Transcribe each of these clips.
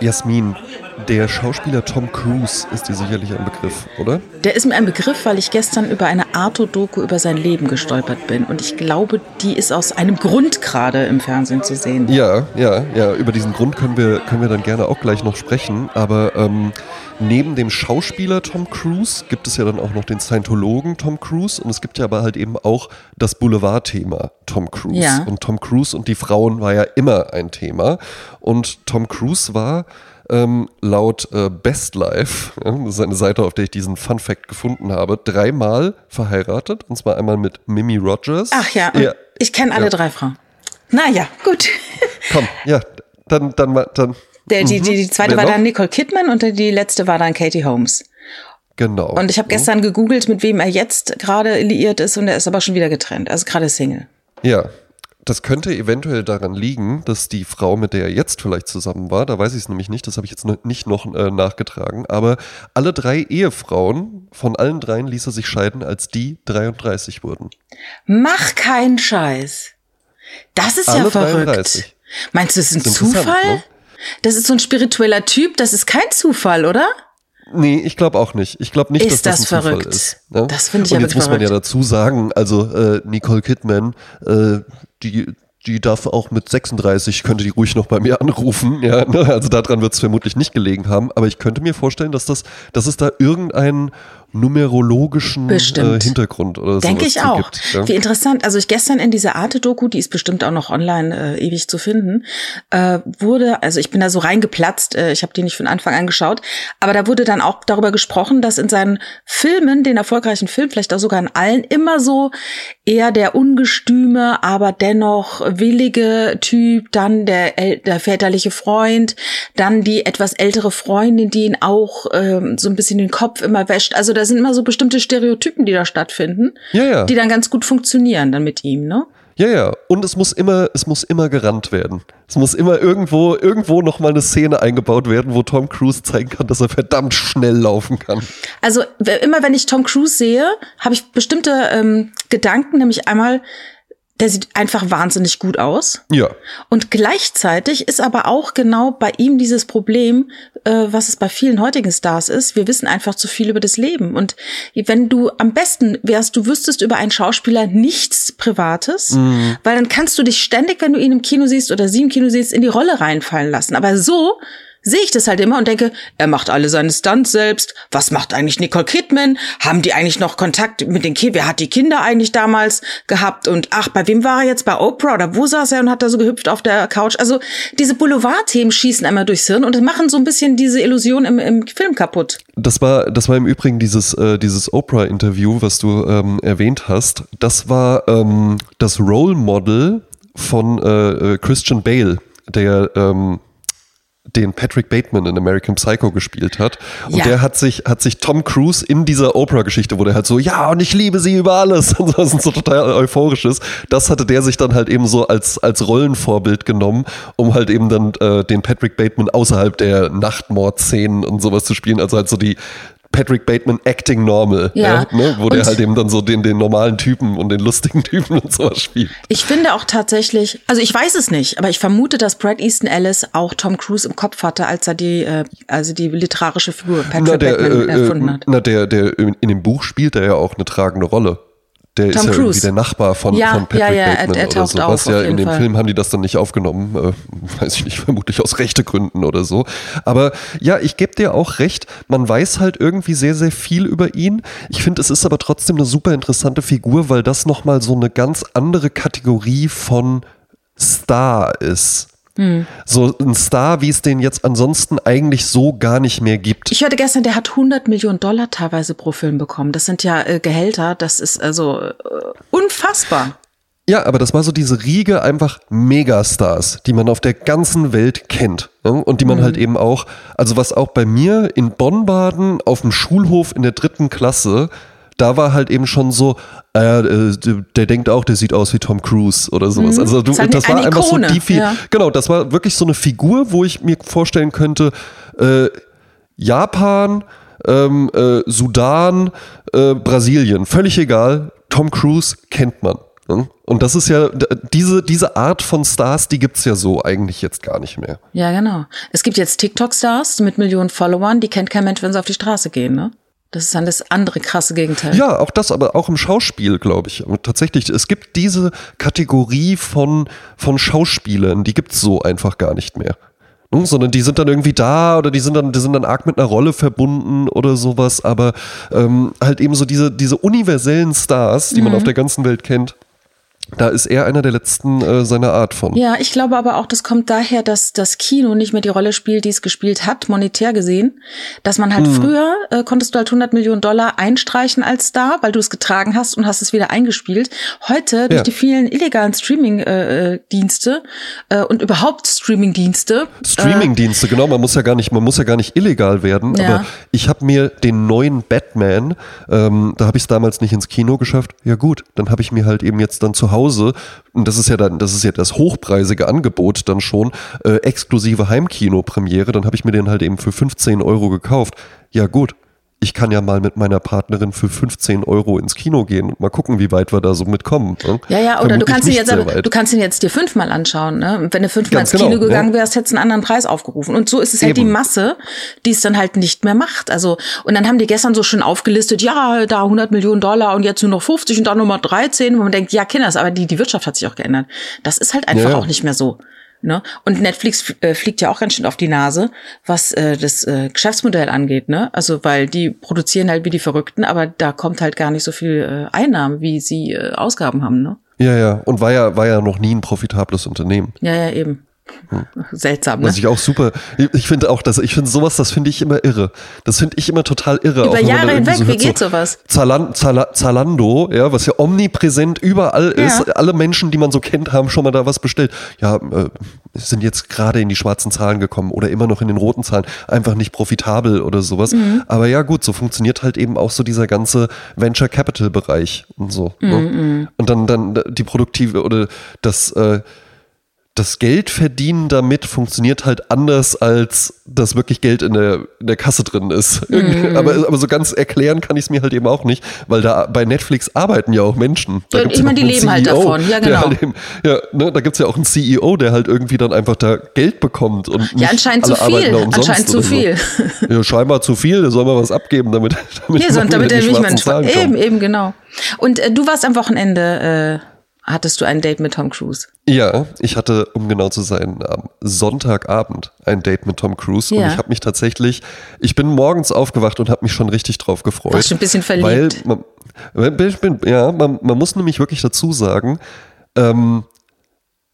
Jasmin, der Schauspieler Tom Cruise ist dir sicherlich ein Begriff, oder? Der ist mir ein Begriff, weil ich gestern über eine Arto-Doku über sein Leben gestolpert bin. Und ich glaube, die ist aus einem Grund gerade im Fernsehen zu sehen. Ja, ja, ja. Über diesen Grund können wir, können wir dann gerne auch gleich noch sprechen. Aber ähm, neben dem Schauspieler Tom Cruise gibt es ja dann auch noch den Scientologen Tom Cruise. Und es gibt ja aber halt eben auch das Boulevard-Thema Tom Cruise. Ja. Und Tom Cruise und die Frauen war ja immer ein Thema. Und Tom Cruise war ähm, laut äh, Best Life, ja, das ist eine Seite, auf der ich diesen Fun Fact gefunden habe, dreimal verheiratet. Und zwar einmal mit Mimi Rogers. Ach ja, ja. ich kenne alle Ja. drei Frauen. Naja, gut. Komm, ja, dann, dann, dann. Der, die, die, die zweite war noch? dann Nicole Kidman und die letzte war dann Katie Holmes. Genau. Und ich habe gestern gegoogelt, mit wem er jetzt gerade liiert ist und er ist aber schon wieder getrennt. Also gerade Single. Ja, das könnte eventuell daran liegen, dass die Frau, mit der er jetzt vielleicht zusammen war, da weiß ich es nämlich nicht, das habe ich jetzt nicht noch äh, nachgetragen, aber alle drei Ehefrauen, von allen dreien ließ er sich scheiden, als die 33 wurden. Mach keinen Scheiß. Das ist ja Alle verrückt. 33. Meinst du, das ist ein Zufall? ne? Das ist so ein spiritueller Typ, das ist kein Zufall, oder? Nee, ich glaube auch nicht. Ich glaube nicht, Ist dass das, das ein Zufall verrückt? ist. ne? Das finde ich Und jetzt muss man ja verrückt. dazu sagen, also äh, Nicole Kidman, äh, die die darf auch mit 36, könnte die ruhig noch bei mir anrufen. Ja, ne? Also daran wird es vermutlich nicht gelegen haben. Aber ich könnte mir vorstellen, dass, das, dass es da irgendeinen numerologischen äh. Hintergrund oder Denke sowas ich auch. gibt. Ja? Wie interessant. Also ich gestern in dieser Arte-Doku, die ist bestimmt auch noch online äh, ewig zu finden, äh, wurde, also ich bin da so reingeplatzt, äh, ich habe die nicht von Anfang an geschaut, aber da wurde dann auch darüber gesprochen, dass in seinen Filmen, den erfolgreichen Filmen, vielleicht auch sogar in allen, immer so eher der ungestüme, aber dennoch willige Typ, dann der, äl- der väterliche Freund, dann die etwas ältere Freundin, die ihn auch ähm, so ein bisschen den Kopf immer wäscht. Also da sind immer so bestimmte Stereotypen, die da stattfinden, Ja, ja. die dann ganz gut funktionieren dann mit ihm, ne? Ja, ja. Und es muss immer, es muss immer gerannt werden. Es muss immer irgendwo, irgendwo noch mal eine Szene eingebaut werden, wo Tom Cruise zeigen kann, dass er verdammt schnell laufen kann. Also immer wenn ich Tom Cruise sehe, habe ich bestimmte ähm, Gedanken, nämlich einmal, der sieht einfach wahnsinnig gut aus. Ja. Und gleichzeitig ist aber auch genau bei ihm dieses Problem, äh, was es bei vielen heutigen Stars ist. Wir wissen einfach zu viel über das Leben. Und wenn du am besten wärst, du wüsstest über einen Schauspieler nichts Privates, weil dann kannst du dich ständig, wenn du ihn im Kino siehst oder sie im Kino siehst, in die Rolle reinfallen lassen. Aber so sehe ich das halt immer und denke, er macht alle seine Stunts selbst. Was macht eigentlich Nicole Kidman? Haben die eigentlich noch Kontakt mit den Kindern? Wer hat die Kinder eigentlich damals gehabt? Und ach, bei wem war er jetzt? Bei Oprah oder wo saß er und hat da so gehüpft auf der Couch? Also diese Boulevard-Themen schießen einmal durchs Hirn und machen so ein bisschen diese Illusion im, im Film kaputt. Das war, das war im Übrigen dieses, äh, dieses Oprah-Interview, was du ähm, erwähnt hast. Das war ähm, das Role Model von äh, äh, Christian Bale, der ähm, den Patrick Bateman in American Psycho gespielt hat. Und Ja. der hat sich, hat sich Tom Cruise in dieser Oprah-Geschichte, wo der halt so, ja, und ich liebe sie über alles und so, das ist so total euphorisches. Das hatte der sich dann halt eben so als, als Rollenvorbild genommen, um halt eben dann äh, den Patrick Bateman außerhalb der Nachtmord-Szenen und sowas zu spielen. Also halt so die Patrick Bateman acting normal, Ja. ne? wo der Und- halt eben dann so den, den normalen Typen und den lustigen Typen und sowas spielt. Ich finde auch tatsächlich, also ich weiß es nicht, aber ich vermute, dass Brad Easton Ellis auch Tom Cruise im Kopf hatte, als er die, äh, also die literarische Figur Patrick Na, der, Bateman äh, erfunden äh, hat. na, der, der in in dem Buch spielt er ja auch eine tragende Rolle. Der ist Tom ja Cruise. irgendwie der Nachbar von, Ja, von Patrick ja, ja, er- Bateman er oder taucht so. auf, ja in dem Fall. Film haben die das dann nicht aufgenommen, äh, weiß ich nicht, vermutlich aus Rechtegründen oder so. Aber ja, ich gebe dir auch recht, man weiß halt irgendwie sehr, sehr viel über ihn. Ich finde, es ist aber trotzdem eine super interessante Figur, weil das nochmal so eine ganz andere Kategorie von Star ist. Hm. So ein Star, wie es den jetzt ansonsten eigentlich so gar nicht mehr gibt. Ich hörte gestern, der hat 100 Millionen Dollar teilweise pro Film bekommen. Das sind ja äh, Gehälter, das ist also äh, unfassbar. Ja, aber das war so diese Riege einfach Megastars, die man auf der ganzen Welt kennt. Ne? Und die man halt eben auch, also was auch bei mir in Bonn-Baden auf dem Schulhof in der dritten Klasse, da war halt eben schon so, äh, äh, der denkt auch, der sieht aus wie Tom Cruise oder sowas. Also du, halt das war eine einfach so Ikone, die viel, ja. genau, das war wirklich so eine Figur, wo ich mir vorstellen könnte, äh, Japan, ähm, äh, Sudan, äh, Brasilien, völlig egal. Tom Cruise kennt man. Ne? Und das ist ja, diese, diese Art von Stars, die gibt's ja so eigentlich jetzt gar nicht mehr. Ja, genau. Es gibt jetzt TikTok-Stars mit Millionen Followern, die kennt kein Mensch, wenn sie auf die Straße gehen, ne? Das ist dann das andere krasse Gegenteil. Ja, auch das, aber auch im Schauspiel, glaube ich. Und tatsächlich, es gibt diese Kategorie von, von Schauspielern, die gibt's so einfach gar nicht mehr. Hm, sondern die sind dann irgendwie da oder die sind dann, die sind dann arg mit einer Rolle verbunden oder sowas, aber ähm, halt eben so diese, diese universellen Stars, die mhm. man auf der ganzen Welt kennt, da ist er einer der letzten äh, seiner Art von. Ja, ich glaube aber auch, das kommt daher, dass das Kino nicht mehr die Rolle spielt, die es gespielt hat, monetär gesehen. Dass man halt hm. früher äh, konntest du halt 100 Millionen Dollar einstreichen als Star, weil du es getragen hast und hast es wieder eingespielt. Heute durch ja. die vielen illegalen Streaming-Dienste äh, äh, und überhaupt Streaming-Dienste. Streaming-Dienste, genau. Man muss ja gar nicht, man muss ja gar nicht illegal werden. Ja. Aber ich habe mir den neuen Batman, ähm, da habe ich es damals nicht ins Kino geschafft. Ja gut, dann habe ich mir halt eben jetzt dann zu Hause Hause, und das ist ja dann, das ist ja das hochpreisige Angebot dann schon, äh, exklusive Heimkino-Premiere, dann habe ich mir den halt eben für 15 Euro gekauft. Ja gut, ich kann ja mal mit meiner Partnerin für 15 Euro ins Kino gehen und mal gucken, wie weit wir da so mitkommen. Ne? Ja, ja, oder du kannst, ihn jetzt, du kannst ihn jetzt dir fünfmal anschauen. Ne? Wenn du fünfmal Ganz ins Kino genau, gegangen wärst, hättest du einen anderen Preis aufgerufen. Und so ist es halt Eben. die Masse, die es dann halt nicht mehr macht. Also, und dann haben die gestern so schön aufgelistet, ja, da 100 Millionen Dollar und jetzt nur noch 50 und dann Nummer 13, wo man denkt, ja, Kinders, aber die, die Wirtschaft hat sich auch geändert. Das ist halt einfach ja, ja. auch nicht mehr so. Ne? Und Netflix äh, fliegt ja auch ganz schön auf die Nase, was äh, das äh, Geschäftsmodell angeht. Ne? Also weil die produzieren halt wie die Verrückten, aber da kommt halt gar nicht so viel äh, Einnahmen, wie sie äh, Ausgaben haben. Ne? Ja, ja. Und war ja, war ja noch nie ein profitables Unternehmen. Ja, ja, eben. Seltsam, ne? Was ich auch super, ich finde auch, dass ich finde sowas, das finde ich immer irre. Das finde ich immer total irre. Über Jahre hinweg, so wie geht so, sowas? Zalan, Zala, Zalando, ja, was ja omnipräsent überall ja. ist. Alle Menschen, die man so kennt, haben schon mal da was bestellt. Ja, äh, sind jetzt gerade in die schwarzen Zahlen gekommen oder immer noch in den roten Zahlen. Einfach nicht profitabel oder sowas. Mhm. Aber ja, gut, so funktioniert halt eben auch so dieser ganze Venture Capital Bereich und so. Ne? Mhm. Ne? Und dann, dann die produktive oder das, äh, das Geld verdienen damit funktioniert halt anders, als dass wirklich Geld in der, in der Kasse drin ist. Mhm. Aber, aber so ganz erklären kann ich es mir halt eben auch nicht, weil da bei Netflix arbeiten ja auch Menschen. Da ja, ich meine, die leben CEO, halt davon, ja genau. Halt eben, ja, ne, da gibt's ja auch einen CEO, der halt irgendwie dann einfach da Geld bekommt. Und ja, anscheinend zu viel. Anscheinend zu viel. So. Ja, scheinbar zu viel, der soll mal was abgeben, damit, damit, ja, sonst, damit er nicht mal Eben, eben, genau. Und äh, du warst am Wochenende... Äh hattest du ein Date mit Tom Cruise? Ja, ich hatte, um genau zu sein, am Sonntagabend ein Date mit Tom Cruise ja. und ich habe mich tatsächlich, ich bin morgens aufgewacht und habe mich schon richtig drauf gefreut. Warst schon ein bisschen verliebt? Weil man, ich bin, ja, man, man muss nämlich wirklich dazu sagen, ähm,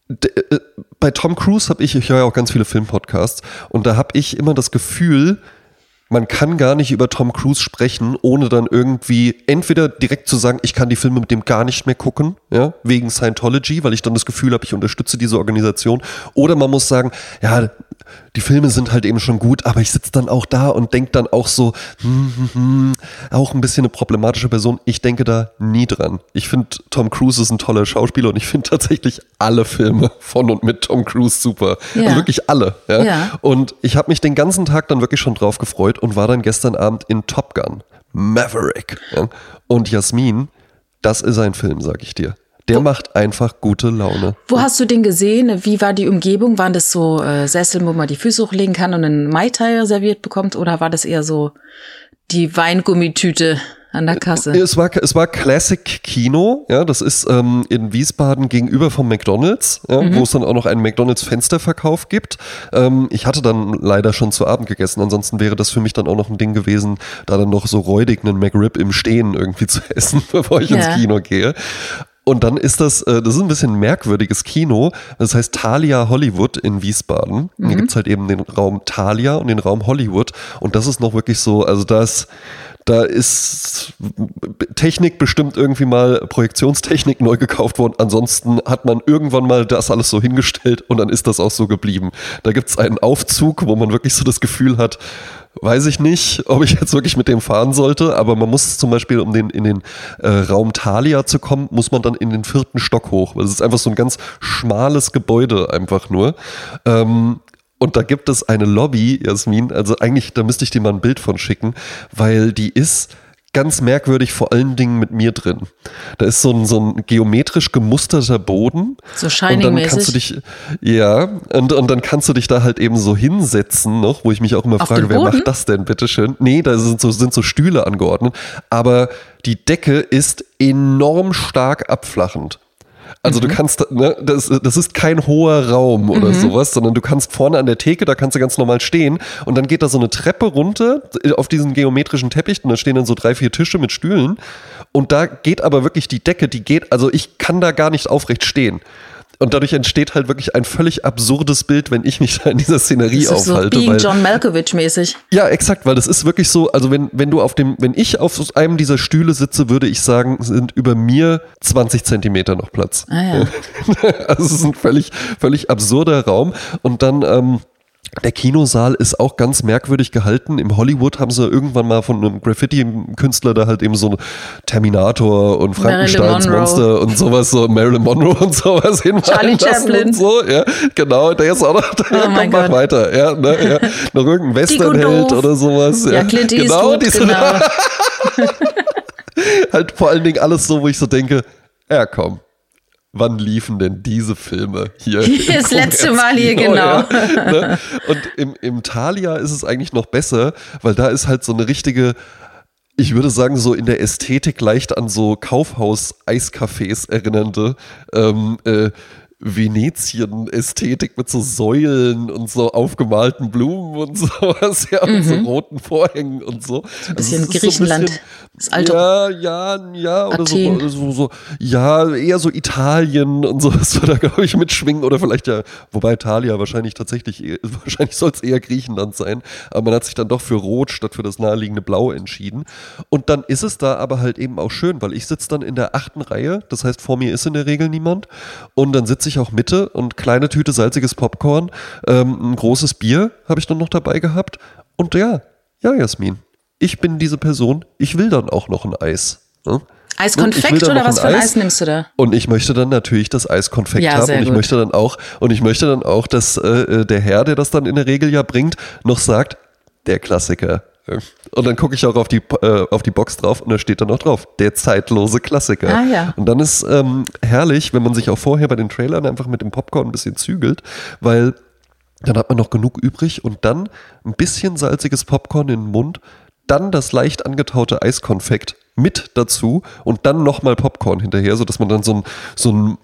äh, bei Tom Cruise habe ich, ich höre ja auch ganz viele Filmpodcasts und da habe ich immer das Gefühl, man kann gar nicht über Tom Cruise sprechen, ohne dann irgendwie entweder direkt zu sagen, ich kann die Filme mit dem gar nicht mehr gucken, ja, wegen Scientology, weil ich dann das Gefühl habe, ich unterstütze diese Organisation, oder man muss sagen, ja, die Filme sind halt eben schon gut, aber ich sitze dann auch da und denke dann auch so, hm, hm, hm, auch ein bisschen eine problematische Person. Ich denke da nie dran. Ich finde, Tom Cruise ist ein toller Schauspieler und ich finde tatsächlich alle Filme von und mit Tom Cruise super. Ja. Also wirklich alle. Ja? ja. Und ich habe mich den ganzen Tag dann wirklich schon drauf gefreut und war dann gestern Abend in Top Gun. Maverick. Und Jasmin, das ist ein Film, sag ich dir. Der wo, macht einfach gute Laune. Wo hast du den gesehen? Wie war die Umgebung? Waren das so äh, Sessel, wo man die Füße hochlegen kann und einen Mai Tai serviert bekommt? Oder war das eher so die Weingummitüte an der Kasse? Es war, es war Classic Kino. Ja, das ist ähm, in Wiesbaden gegenüber vom McDonalds, ja, mhm. wo es dann auch noch einen McDonalds Fensterverkauf gibt. Ähm, ich hatte dann leider schon zu Abend gegessen. Ansonsten wäre das für mich dann auch noch ein Ding gewesen, da dann noch so räudig einen McRib im Stehen irgendwie zu essen, bevor ich ja. ins Kino gehe. Und dann ist das, äh, das ist ein bisschen ein merkwürdiges Kino. Das heißt Thalia Hollywood in Wiesbaden. Mhm. Hier gibt's halt eben den Raum Thalia und den Raum Hollywood. Und das ist noch wirklich so, also da ist, da ist Technik bestimmt irgendwie mal, Projektionstechnik neu gekauft worden. Ansonsten hat man irgendwann mal das alles so hingestellt und dann ist das auch so geblieben. Da gibt's einen Aufzug, wo man wirklich so das Gefühl hat, weiß ich nicht, ob ich jetzt wirklich mit dem fahren sollte, aber man muss zum Beispiel, um den, in den äh, Raum Thalia zu kommen, muss man dann in den vierten Stock hoch. Das ist einfach so ein ganz schmales Gebäude einfach nur. Ähm, und da gibt es eine Lobby, Jasmin, also eigentlich, da müsste ich dir mal ein Bild von schicken, weil die ist ganz merkwürdig vor allen Dingen mit mir drin. Da ist so ein, so ein geometrisch gemusterter Boden. So Und dann kannst du dich, ja, und, und dann kannst du dich da halt eben so hinsetzen noch, wo ich mich auch immer Auf frage, wer macht das denn, bitteschön? Nee, da sind so, sind so Stühle angeordnet, aber die Decke ist enorm stark abflachend. Also Mhm. du kannst, ne, das, das ist kein hoher Raum oder sowas, sondern du kannst vorne an der Theke, da kannst du ganz normal stehen und dann geht da so eine Treppe runter auf diesen geometrischen Teppich und da stehen dann so drei, vier Tische mit Stühlen und da geht aber wirklich die Decke, die geht, also ich kann da gar nicht aufrecht stehen. Und dadurch entsteht halt wirklich ein völlig absurdes Bild, wenn ich mich da in dieser Szenerie Das ist so aufhalte. Being weil, John Malkovich mäßig. ja, exakt, weil das ist wirklich so, also wenn, wenn du auf dem, wenn ich auf einem dieser Stühle sitze, würde ich sagen, sind über mir 20 Zentimeter noch Platz. Ah ja. Also es ist ein völlig, völlig absurder Raum. Und dann, ähm, der Kinosaal ist auch ganz merkwürdig gehalten. Im Hollywood haben sie irgendwann mal von einem Graffiti-Künstler da halt eben so Terminator und Frankensteins. Monster und sowas, so Marilyn Monroe und sowas hinmalen Charlie Chaplin. Und so, ja, genau, der ist auch noch, der Oh kommt noch weiter, ja, ne, ja. Noch irgendein Westernheld oder sowas. Ja, Clint genau, Eastwood, diese, genau. halt vor allen Dingen alles so, wo ich so denke, ja komm, wann liefen denn diese Filme hier? Das letzte Mal hier, genau. Ja, ne? Und im, im Thalia ist es eigentlich noch besser, weil da ist halt so eine richtige, ich würde sagen, so in der Ästhetik leicht an so Kaufhaus-Eiscafés erinnernde ähm, äh, Venetien-Ästhetik mit so Säulen und so aufgemalten Blumen und sowas, ja, und so roten Vorhängen und so. Ein bisschen Also es ist Griechenland. bisschen- das alte ja, ja, ja, oder so, so, so, ja, eher so Italien und so, was wir da, glaube ich, mitschwingen. Oder vielleicht ja, wobei Italia wahrscheinlich tatsächlich, wahrscheinlich soll es eher Griechenland sein. Aber man hat sich dann doch für Rot statt für das naheliegende Blau entschieden. Und dann ist es da aber halt eben auch schön, weil ich sitze dann in der achten Reihe. Das heißt, vor mir ist in der Regel niemand. Und dann sitze ich auch Mitte und kleine Tüte salziges Popcorn, ähm, ein großes Bier habe ich dann noch dabei gehabt. Und ja, ja, Jasmin. Ich bin diese Person, ich will dann auch noch ein Eis. Ne? Eiskonfekt oder was für ein Eis. Eis nimmst du da? Und ich möchte dann natürlich das Eiskonfekt Ja, haben und ich gut. möchte dann auch und ich möchte dann auch, dass äh, der Herr, der das dann in der Regel ja bringt, noch sagt, der Klassiker. Und dann gucke ich auch auf die äh, auf die Box drauf und da steht dann noch drauf, der zeitlose Klassiker. Ah, ja. Und dann ist ähm, herrlich, wenn man sich auch vorher bei den Trailern einfach mit dem Popcorn ein bisschen zügelt, weil dann hat man noch genug übrig und dann ein bisschen salziges Popcorn in den Mund, dann das leicht angetaute Eiskonfekt mit dazu und dann nochmal Popcorn hinterher, sodass man dann so, ein, so, ein,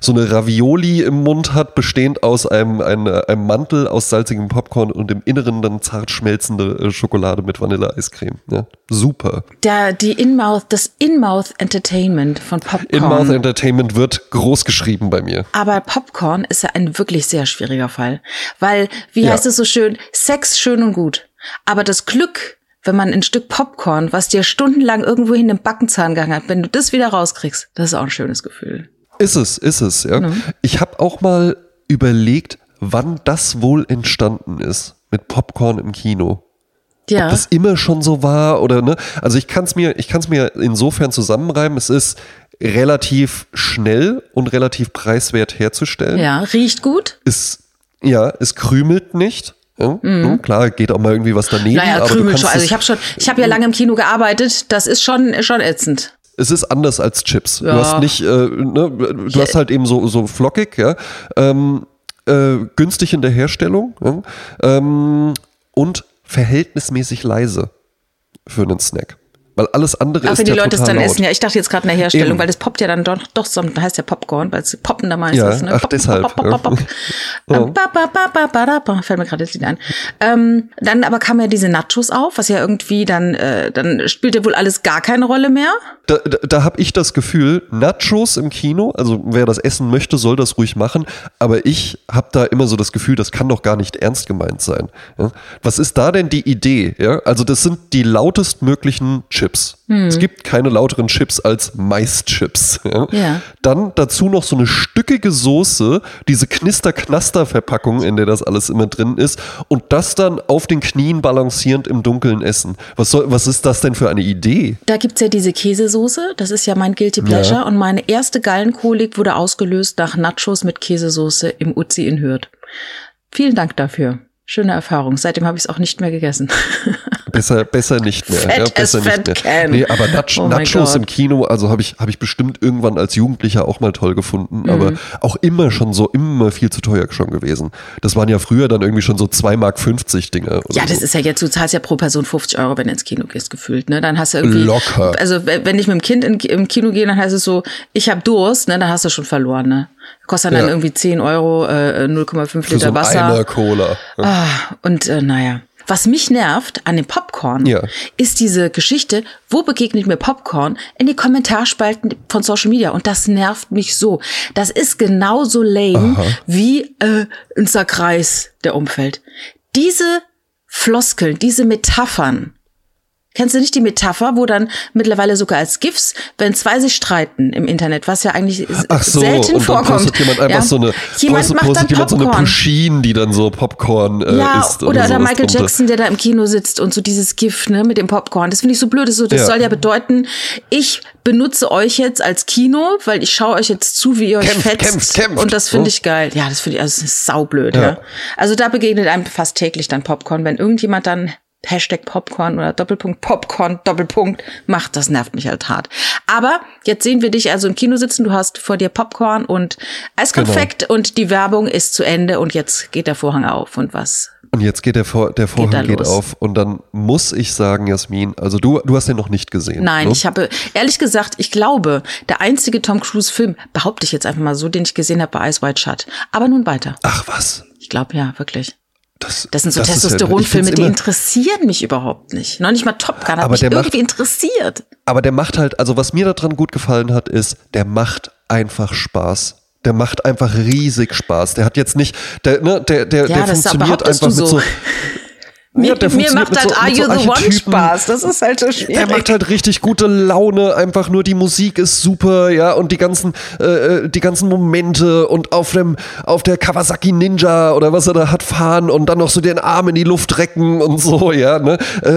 so, eine Ravioli im Mund hat, bestehend aus einem, einem, einem Mantel aus salzigem Popcorn und im Inneren dann zart schmelzende äh, Schokolade mit Vanilleeiscreme. Ja, super. Der, die In-Mouth, das In-Mouth Entertainment von Popcorn. In-Mouth Entertainment wird groß geschrieben bei mir. Aber Popcorn ist ja ein wirklich sehr schwieriger Fall. Weil, wie Ja. heißt es so schön, Sex schön und gut. Aber das Glück, wenn man ein Stück Popcorn, was dir stundenlang irgendwo hin im Backenzahn gehangen hat, wenn du das wieder rauskriegst, das ist auch ein schönes Gefühl. Ist es, ist es, ja. Ich habe auch mal überlegt, wann das wohl entstanden ist mit Popcorn im Kino. Ja. das immer schon so war oder ne? Also ich kann es mir, ich kann es mir insofern zusammenreimen. Es ist relativ schnell und relativ preiswert herzustellen. ja, riecht gut. Es, ja, es krümelt nicht. Ja, ne? Klar, geht auch mal irgendwie was daneben. Mhm. Naja, Krümel schon. Also ich habe schon, ich habe ja lange im Kino gearbeitet. Das ist schon, schon ätzend. es ist anders als Chips. Ja. Du hast nicht, äh, ne, du hast halt eben so, so flockig, ja, ähm, äh, günstig in der Herstellung ja, ähm, und verhältnismäßig leise für einen Snack. Weil alles andere Auch ist wenn die ja Leute es dann laut. essen. Ja, ich dachte jetzt gerade in der Herstellung, Eben. weil das poppt ja dann doch, doch so, heißt ja Popcorn, weil es poppen da meistens. Ja, ne? ach, Pop, deshalb, Pop, pop, pop. Ja. Ba. Fällt mir gerade das Lied ein. Ähm, dann aber kamen ja diese Nachos auf, was ja irgendwie dann, äh, dann spielte wohl alles gar keine Rolle mehr. Da, da, da habe ich das Gefühl, Nachos im Kino, also wer das essen möchte, soll das ruhig machen, aber ich habe da immer so das Gefühl, das kann doch gar nicht ernst gemeint sein. Ja? Was ist da denn die Idee? Ja? Also das sind die lautest möglichen Chips. Es gibt keine lauteren Chips als Maischips. Ja? Ja. Dann dazu noch so eine stückige Soße, diese Knister-Knaster-Verpackung, in der das alles immer drin ist und das dann auf den Knien balancierend im Dunkeln essen. Was, soll, was ist das denn für eine Idee? Da gibt's ja diese Käsesoße, das ist ja mein Guilty Pleasure. Ja. Und meine erste Gallenkolik wurde ausgelöst nach Nachos mit Käsesoße im Uzi in Hürth. Vielen Dank dafür. Schöne Erfahrung. Seitdem habe ich es auch nicht mehr gegessen. Besser, besser nicht mehr. Fat ja, besser nicht mehr. can. Nee, aber Nach Oh Nachos im Kino, also habe ich, hab ich bestimmt irgendwann als Jugendlicher auch mal toll gefunden, Mhm. aber auch immer schon so, immer viel zu teuer schon gewesen. Das waren ja früher dann irgendwie schon so 2,50 Mark Dinger. Oder Ja, das so. ist ja jetzt, du zahlst ja pro Person 50 Euro, wenn du ins Kino gehst, gefühlt. Ne? Dann hast du irgendwie. Locker. Also wenn ich mit dem Kind in, im Kino gehe, dann heißt es so, ich habe Durst, ne? dann hast du schon verloren. Ne? Kostet dann Ja. irgendwie 10 Euro, äh, 0,5 Für Liter so Wasser. eine Cola. Ah, und äh, naja. Was mich nervt an dem Popcorn, Ja. ist diese Geschichte, wo begegnet mir Popcorn? In die Kommentarspalten von Social Media. Und das nervt mich so. Das ist genauso lame wie äh, unser Kreis, der umfällt. Diese Floskeln, diese Metaphern, Kennst du nicht die Metapher, wo dann mittlerweile sogar als GIFs, wenn zwei sich streiten im Internet, was ja eigentlich Ach so, selten und vorkommt. postet jemand einfach ja? so eine, jemand postet, macht postet dann jemand so eine Popcorn. Pusheen, die dann so Popcorn äh, Ja, isst. oder, oder das Michael. Jackson, der da im Kino sitzt und so dieses GIF, ne, mit dem Popcorn. Das finde ich so blöd. Das, so, das Ja. soll ja bedeuten, ich benutze euch jetzt als Kino, weil ich schaue euch jetzt zu, wie ihr euch Kämpft, fetzt. kämpft, kämpft. Und das finde Oh. ich geil. Ja, das finde ich, also das ist saublöd, ja. Ja. Also da begegnet einem fast täglich dann Popcorn. Wenn irgendjemand dann Hashtag Popcorn oder Doppelpunkt Popcorn, Doppelpunkt macht, das nervt mich halt hart. Aber jetzt sehen wir dich also im Kino sitzen, du hast vor dir Popcorn und Eiskonfekt Genau. und die Werbung ist zu Ende und jetzt geht der Vorhang auf und was Und jetzt geht der, Vor der Vorhang geht, los. auf und dann muss ich sagen, Jasmin, also du, du hast den noch nicht gesehen. Nein, ne? ich habe, ehrlich gesagt, ich glaube, der einzige Tom Cruise-Film, behaupte ich jetzt einfach mal so, den ich gesehen habe, war Ice White Shut. Aber nun weiter. Ach was. Ich glaube ja, wirklich. Das, Das sind so Testosteronfilme, die interessieren mich überhaupt nicht. Noch nicht mal Top Gun hat Aber mich der macht- irgendwie interessiert. Aber der macht halt, also was mir daran gut gefallen hat, ist, der macht einfach Spaß. Der macht einfach riesig Spaß. Der hat jetzt nicht, der, ne, der, der, Ja, der funktioniert einfach du mit so. Mir, Ja, mir macht halt so- Are You so the One. Spaß. Das ist halt so schwierig. macht halt richtig gute Laune, einfach nur die Musik ist super, ja, und die ganzen, äh, äh, die ganzen Momente und auf dem, auf der Kawasaki Ninja oder was er da hat fahren und dann noch so den Arm in die Luft recken und so, ja, ne, äh,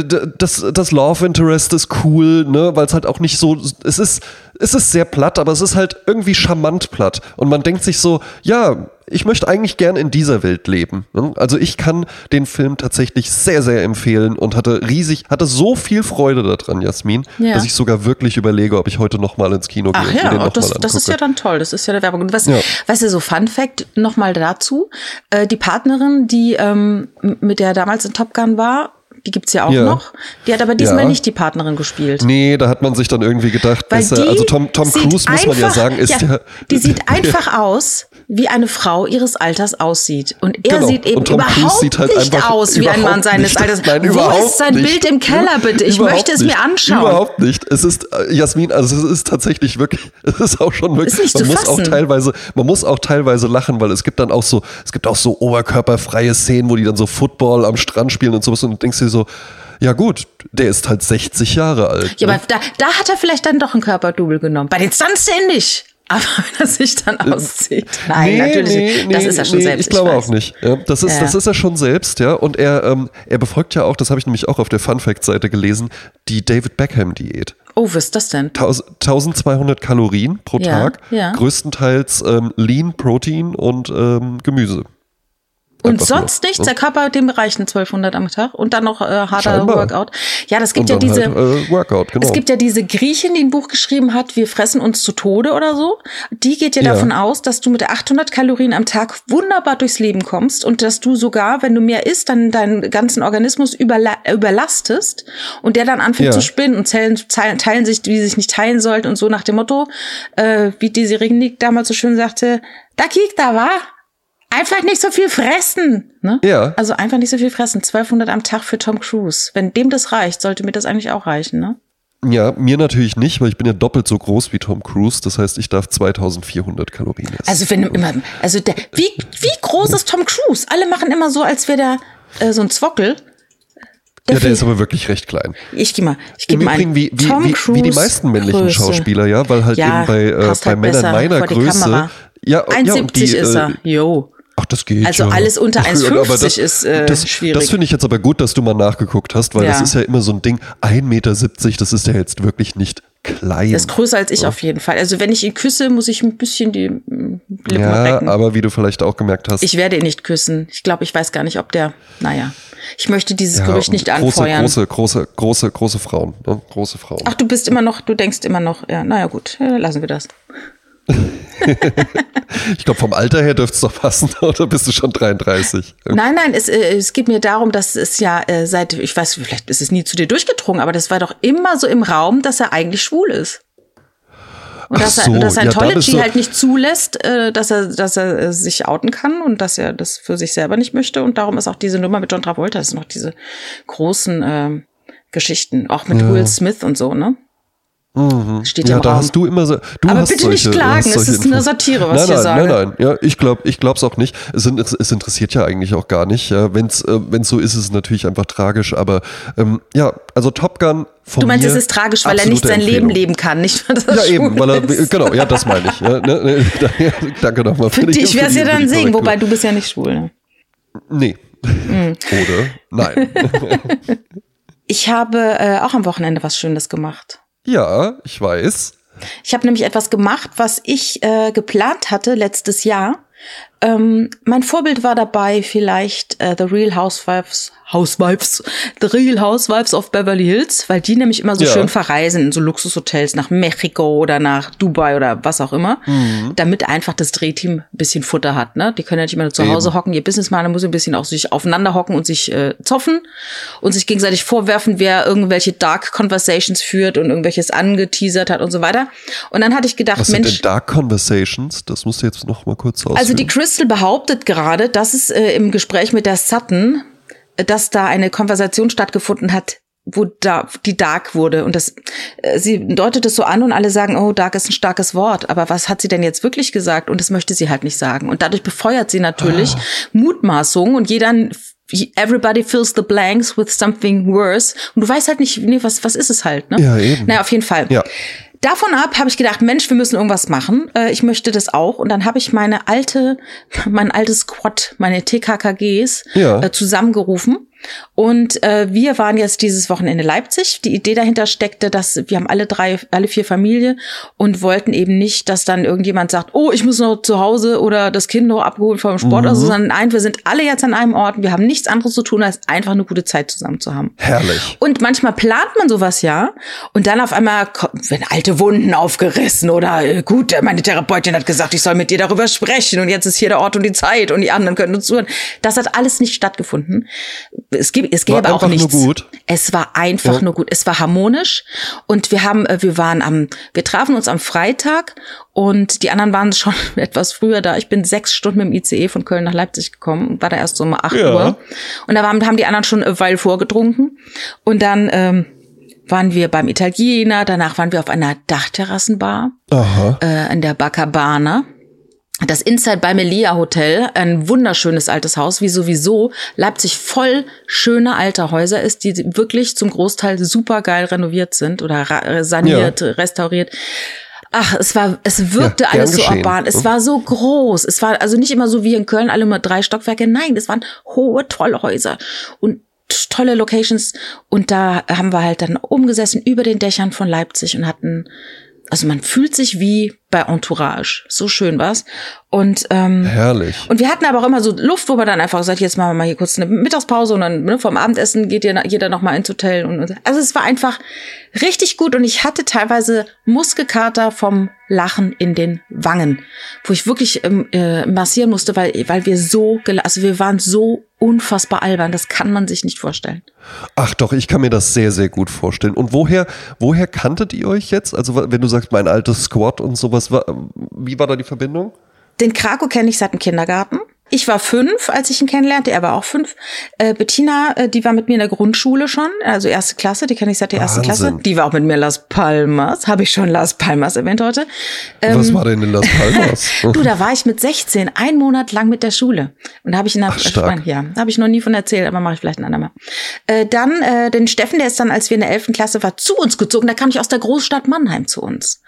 äh, das, das Love Interest ist cool, ne, weil es halt auch nicht so, es ist, es ist sehr platt, aber es ist halt irgendwie charmant platt und man denkt sich so, ja, ich möchte eigentlich gern in dieser Welt leben. ne? Also ich kann den Film tatsächlich sehr, sehr empfehlen und hatte riesig, hatte so viel Freude daran, Jasmin, Ja. dass ich sogar wirklich überlege, ob ich heute nochmal ins Kino gehe Ach und mir ja, den oh, das, das ist ja dann toll. Das ist ja der Werbung. Und was, Ja. weißt du, so Fun Fact nochmal dazu. Äh, die Partnerin, die ähm, mit der damals in Top Gun war, die gibt's ja auch Ja. noch. Die hat aber diesmal Ja. nicht die Partnerin gespielt. Nee, da hat man sich dann irgendwie gedacht, Weil die also Tom, Tom Cruise, muss man ja einfach- sagen, ist ja, Die sieht einfach aus, wie eine Frau ihres Alters aussieht. Und er Genau. sieht eben überhaupt sieht halt nicht einfach aus wie ein Mann seines nicht. Alters. Nein, Wo ist sein nicht. Bild im Keller, bitte? Ich Überhaupt möchte es nicht. mir anschauen. Überhaupt nicht. Es ist, äh, Jasmin, also es ist tatsächlich wirklich, es ist auch schon wirklich, Ist nicht man zu muss auch fassen. teilweise, man muss auch teilweise lachen, weil es gibt dann auch so, es gibt auch so oberkörperfreie Szenen, wo die dann so Football am Strand spielen und sowas und du denkst dir so, ja gut, der ist halt 60 Jahre alt. Ja, ne? aber da, da hat er vielleicht dann doch ein Körperdouble genommen. Bei den Stunts-Szenen nicht. Aber wenn er sich dann auszieht. Nein, natürlich nicht. Das ist ja schon nee, selbst. Ich glaube auch nicht. Ja, das, ist, Ja. das ist er schon selbst, ja. Und er, ähm, er befolgt ja auch, das habe ich nämlich auch auf der Fun Fact-Seite gelesen, die David Beckham-Diät. Oh, was ist das denn? 1200 Kalorien pro Ja, Tag, ja. größtenteils ähm, Lean, Protein und ähm, Gemüse. Und Einfach nur, sonst nichts? ne? Der Körper, dem reichen 1200 am Tag. Und dann noch äh, harter Scheinbar. Workout. Ja, das gibt ja diese. halt, äh, Workout, genau. Es gibt ja diese Griechin, die ein Buch geschrieben hat, wir fressen uns zu Tode oder so. Die geht ja, Ja. davon aus, dass du mit 800 Kalorien am Tag wunderbar durchs Leben kommst und dass du sogar, wenn du mehr isst, dann deinen ganzen Organismus überla überlastest und der dann anfängt Ja. zu spinnen und Zellen teilen, sich, wie sie sich nicht teilen sollten und so nach dem Motto, äh, wie Desi Ringnick damals so schön sagte, da kiek da war. Einfach nicht so viel fressen. Ne? Ja. Also einfach nicht so viel fressen. 1200 am Tag für Tom Cruise. Wenn dem das reicht, sollte mir das eigentlich auch reichen, ne? ja, mir natürlich nicht, weil ich bin ja doppelt so groß wie Tom Cruise. Das heißt, ich darf 2400 Kalorien essen. Also wenn du immer, also der, wie, wie groß ist Tom Cruise? Alle machen immer so, als wäre der äh, so ein Zwockel. ja, der ist aber wirklich recht klein. Ich geh mal, ich Im gebe mal Übrigen wie, wie, Tom wie, wie die meisten männlichen Größe. Schauspieler, ja, weil halt Ja, eben bei, äh, bei halt Männern meiner Größe. Ja, ja, und 1,70 die, ist äh, er. Jo. Ach, das das geht. Also ja. alles unter Ja, 1,50 aber das- ist äh, das, schwierig. Das finde ich jetzt aber gut, dass du mal nachgeguckt hast, weil das Ja. ist ja immer so ein Ding, 1,70 Meter, das ist ja jetzt wirklich nicht klein. Das ist größer als ich auf jeden Fall. Also wenn ich ihn küsse, muss ich ein bisschen die mm, Lippen ja, recken. aber wie du vielleicht auch gemerkt hast, Ich werde ihn nicht küssen. Ich glaube, ich weiß gar nicht, ob der. Naja, ich möchte dieses ja, Gerücht nicht große, anfeuern. große, große, große, große Frauen, ne? große Frauen. Ach, du bist immer noch, du denkst immer noch, ja, naja gut, ja, lassen wir das. Ich glaube, vom Alter her dürfte es doch passen, oder bist du schon 33? Nein, nein, es, äh, es geht mir darum, dass es ja äh, seit, ich weiß, vielleicht ist es nie zu dir durchgedrungen, aber das war doch immer so im Raum, dass er eigentlich schwul ist. Und dass, so, er, dass ja, Scientology ist so- halt nicht zulässt, äh, dass er, dass er äh, sich outen kann und dass er das für sich selber nicht möchte. Und darum ist auch diese Nummer mit John Travolta, das sind noch diese großen ähm, Geschichten, auch mit Will Smith und so, ne? Steht Mhm. Ja, im da Raum. hast du immer so. Du Aber hast bitte solche, nicht klagen, es ist eine. Satire, was nein, ich hier nein, sage. Nein, nein, ja, ich glaube, ich glaub's auch nicht. Es, es, es interessiert ja eigentlich auch gar nicht. Ja, wenn's, äh, wenn's so ist, ist es natürlich einfach tragisch. Aber ähm, ja, also Top Gun von Du meinst, es ist tragisch, weil er nicht sein Leben Empfehlung. leben kann, nicht weil er Ja, eben, weil er, genau, ja, das meine ich. Ja, ne, ne, danke nochmal. Für dich wäre es ja dann sehen, wobei du bist ja nicht schwul. Ne? Nee. Hm. Oder? Nein. Ich habe äh, auch am Wochenende was Schönes gemacht. Ja, ich weiß. Ich habe nämlich etwas gemacht, was ich äh, geplant hatte letztes Jahr. Ähm, mein Vorbild war dabei vielleicht äh, The Real Housewives, Housewives, The Real Housewives of Beverly Hills, weil die nämlich immer so Ja. schön verreisen in so Luxushotels nach Mexiko oder nach Dubai oder was auch immer, Mhm. damit einfach das Drehteam ein bisschen Futter hat. Ne? Die können ja nicht immer nur zu Hause Eben. hocken, ihr Business machen, da muss ein bisschen auch sich aufeinander hocken und sich äh, zoffen und sich gegenseitig vorwerfen, wer irgendwelche Dark Conversations führt und irgendwelches angeteasert hat und so weiter. Und dann hatte ich gedacht, Was sind Mensch, denn Dark Conversations? Das musst du jetzt noch mal kurz ausführen. also die Crystal behauptet gerade, dass es äh, im Gespräch mit der Sutton, äh, dass da eine Konversation stattgefunden hat, wo da die Dark wurde und das äh, sie deutet es so an und alle sagen, oh, Dark ist ein starkes Wort, aber was hat sie denn jetzt wirklich gesagt und das möchte sie halt nicht sagen und dadurch befeuert sie natürlich Ah. Mutmaßungen und jeder everybody fills the blanks with something worse und du weißt halt nicht, nee, was was ist es halt, ne? Ja, eben. Naja, auf jeden Fall. Ja. Davon ab habe ich gedacht, Mensch, wir müssen irgendwas machen. Äh, ich möchte das auch. Und dann habe ich meine alte, mein altes Squad, meine TKKGs Ja. äh, zusammengerufen. Und äh, wir waren jetzt dieses Wochenende Leipzig. Die Idee dahinter steckte, dass wir haben alle drei, alle vier Familie und wollten eben nicht, dass dann irgendjemand sagt, oh, ich muss noch zu Hause oder das Kind noch abgeholt vom Sport oder so, sondern nein, wir sind alle jetzt an einem Ort. und Wir haben nichts anderes zu tun, als einfach eine gute Zeit zusammen zu haben. Herrlich. Und manchmal plant man sowas ja und dann auf einmal werden alte Wunden aufgerissen oder äh, gut, meine Therapeutin hat gesagt, ich soll mit dir darüber sprechen und jetzt ist hier der Ort und die Zeit und die anderen können uns zuhören. Das hat alles nicht stattgefunden. Es, gibt, es War gäbe auch einfach nur nichts. gut. Es war einfach Ja. nur gut. Es war harmonisch und wir haben, äh, wir waren am, wir trafen uns am Freitag und die anderen waren schon etwas früher da. Ich bin sechs Stunden mit dem ICE von Köln nach Leipzig gekommen und war da erst so um acht Ja. Uhr. Und da waren, haben die anderen schon eine Weile vorgetrunken und dann ähm, waren wir beim Italiener, danach waren wir auf einer Dachterrassenbar Aha. äh, in der Bacabana. Das Inside by Melia Hotel, ein wunderschönes altes Haus, wie sowieso Leipzig voll schöner alter Häuser ist, die wirklich zum Großteil super geil renoviert sind oder ra- saniert, restauriert. Ach, es war, es wirkte Ja, alles so urban. Es war so groß. Es war also nicht immer so wie in Köln, alle immer drei Stockwerke. Nein, es waren hohe, tolle Häuser und tolle Locations. Und da haben wir halt dann umgesessen über den Dächern von Leipzig und hatten, also man fühlt sich wie bei Entourage. So schön war's. Und ähm, Herrlich. und wir hatten aber auch immer so Luft, wo wir dann einfach gesagt, jetzt machen wir mal hier kurz eine Mittagspause und dann ne, vom Abendessen geht jeder, jeder noch mal ins Hotel und, und also es war einfach richtig gut und ich hatte teilweise Muskelkater vom Lachen in den Wangen, wo ich wirklich ähm, äh, massieren musste, weil weil wir so also wir waren so unfassbar albern, das kann man sich nicht vorstellen. Ach doch, ich kann mir das sehr, sehr gut vorstellen. Und woher, woher kanntet ihr euch jetzt? Also wenn du sagst, mein altes Squad und sowas, wa- wie war da die Verbindung? Den Krako kenne ich seit dem Kindergarten. Ich war fünf, als ich ihn kennenlernte. Er war auch fünf. Äh, Bettina, äh, die war mit mir in der Grundschule schon, also erste Klasse. Die kenne ich seit der ersten. Klasse. Die war auch mit mir in Las Palmas. Habe ich schon Las Palmas erwähnt heute. Was war denn in Las Palmas? Ähm, Du, da war ich mit 16, einen Monat lang mit der Schule. Und da habe ich in der, Ach, stark. ja, da habe ich noch nie von erzählt, aber mache ich vielleicht ein andermal. Äh, dann äh, den Steffen, der ist dann, als wir in der 11. Klasse war, zu uns gezogen. Da kam ich aus der Großstadt Mannheim zu uns.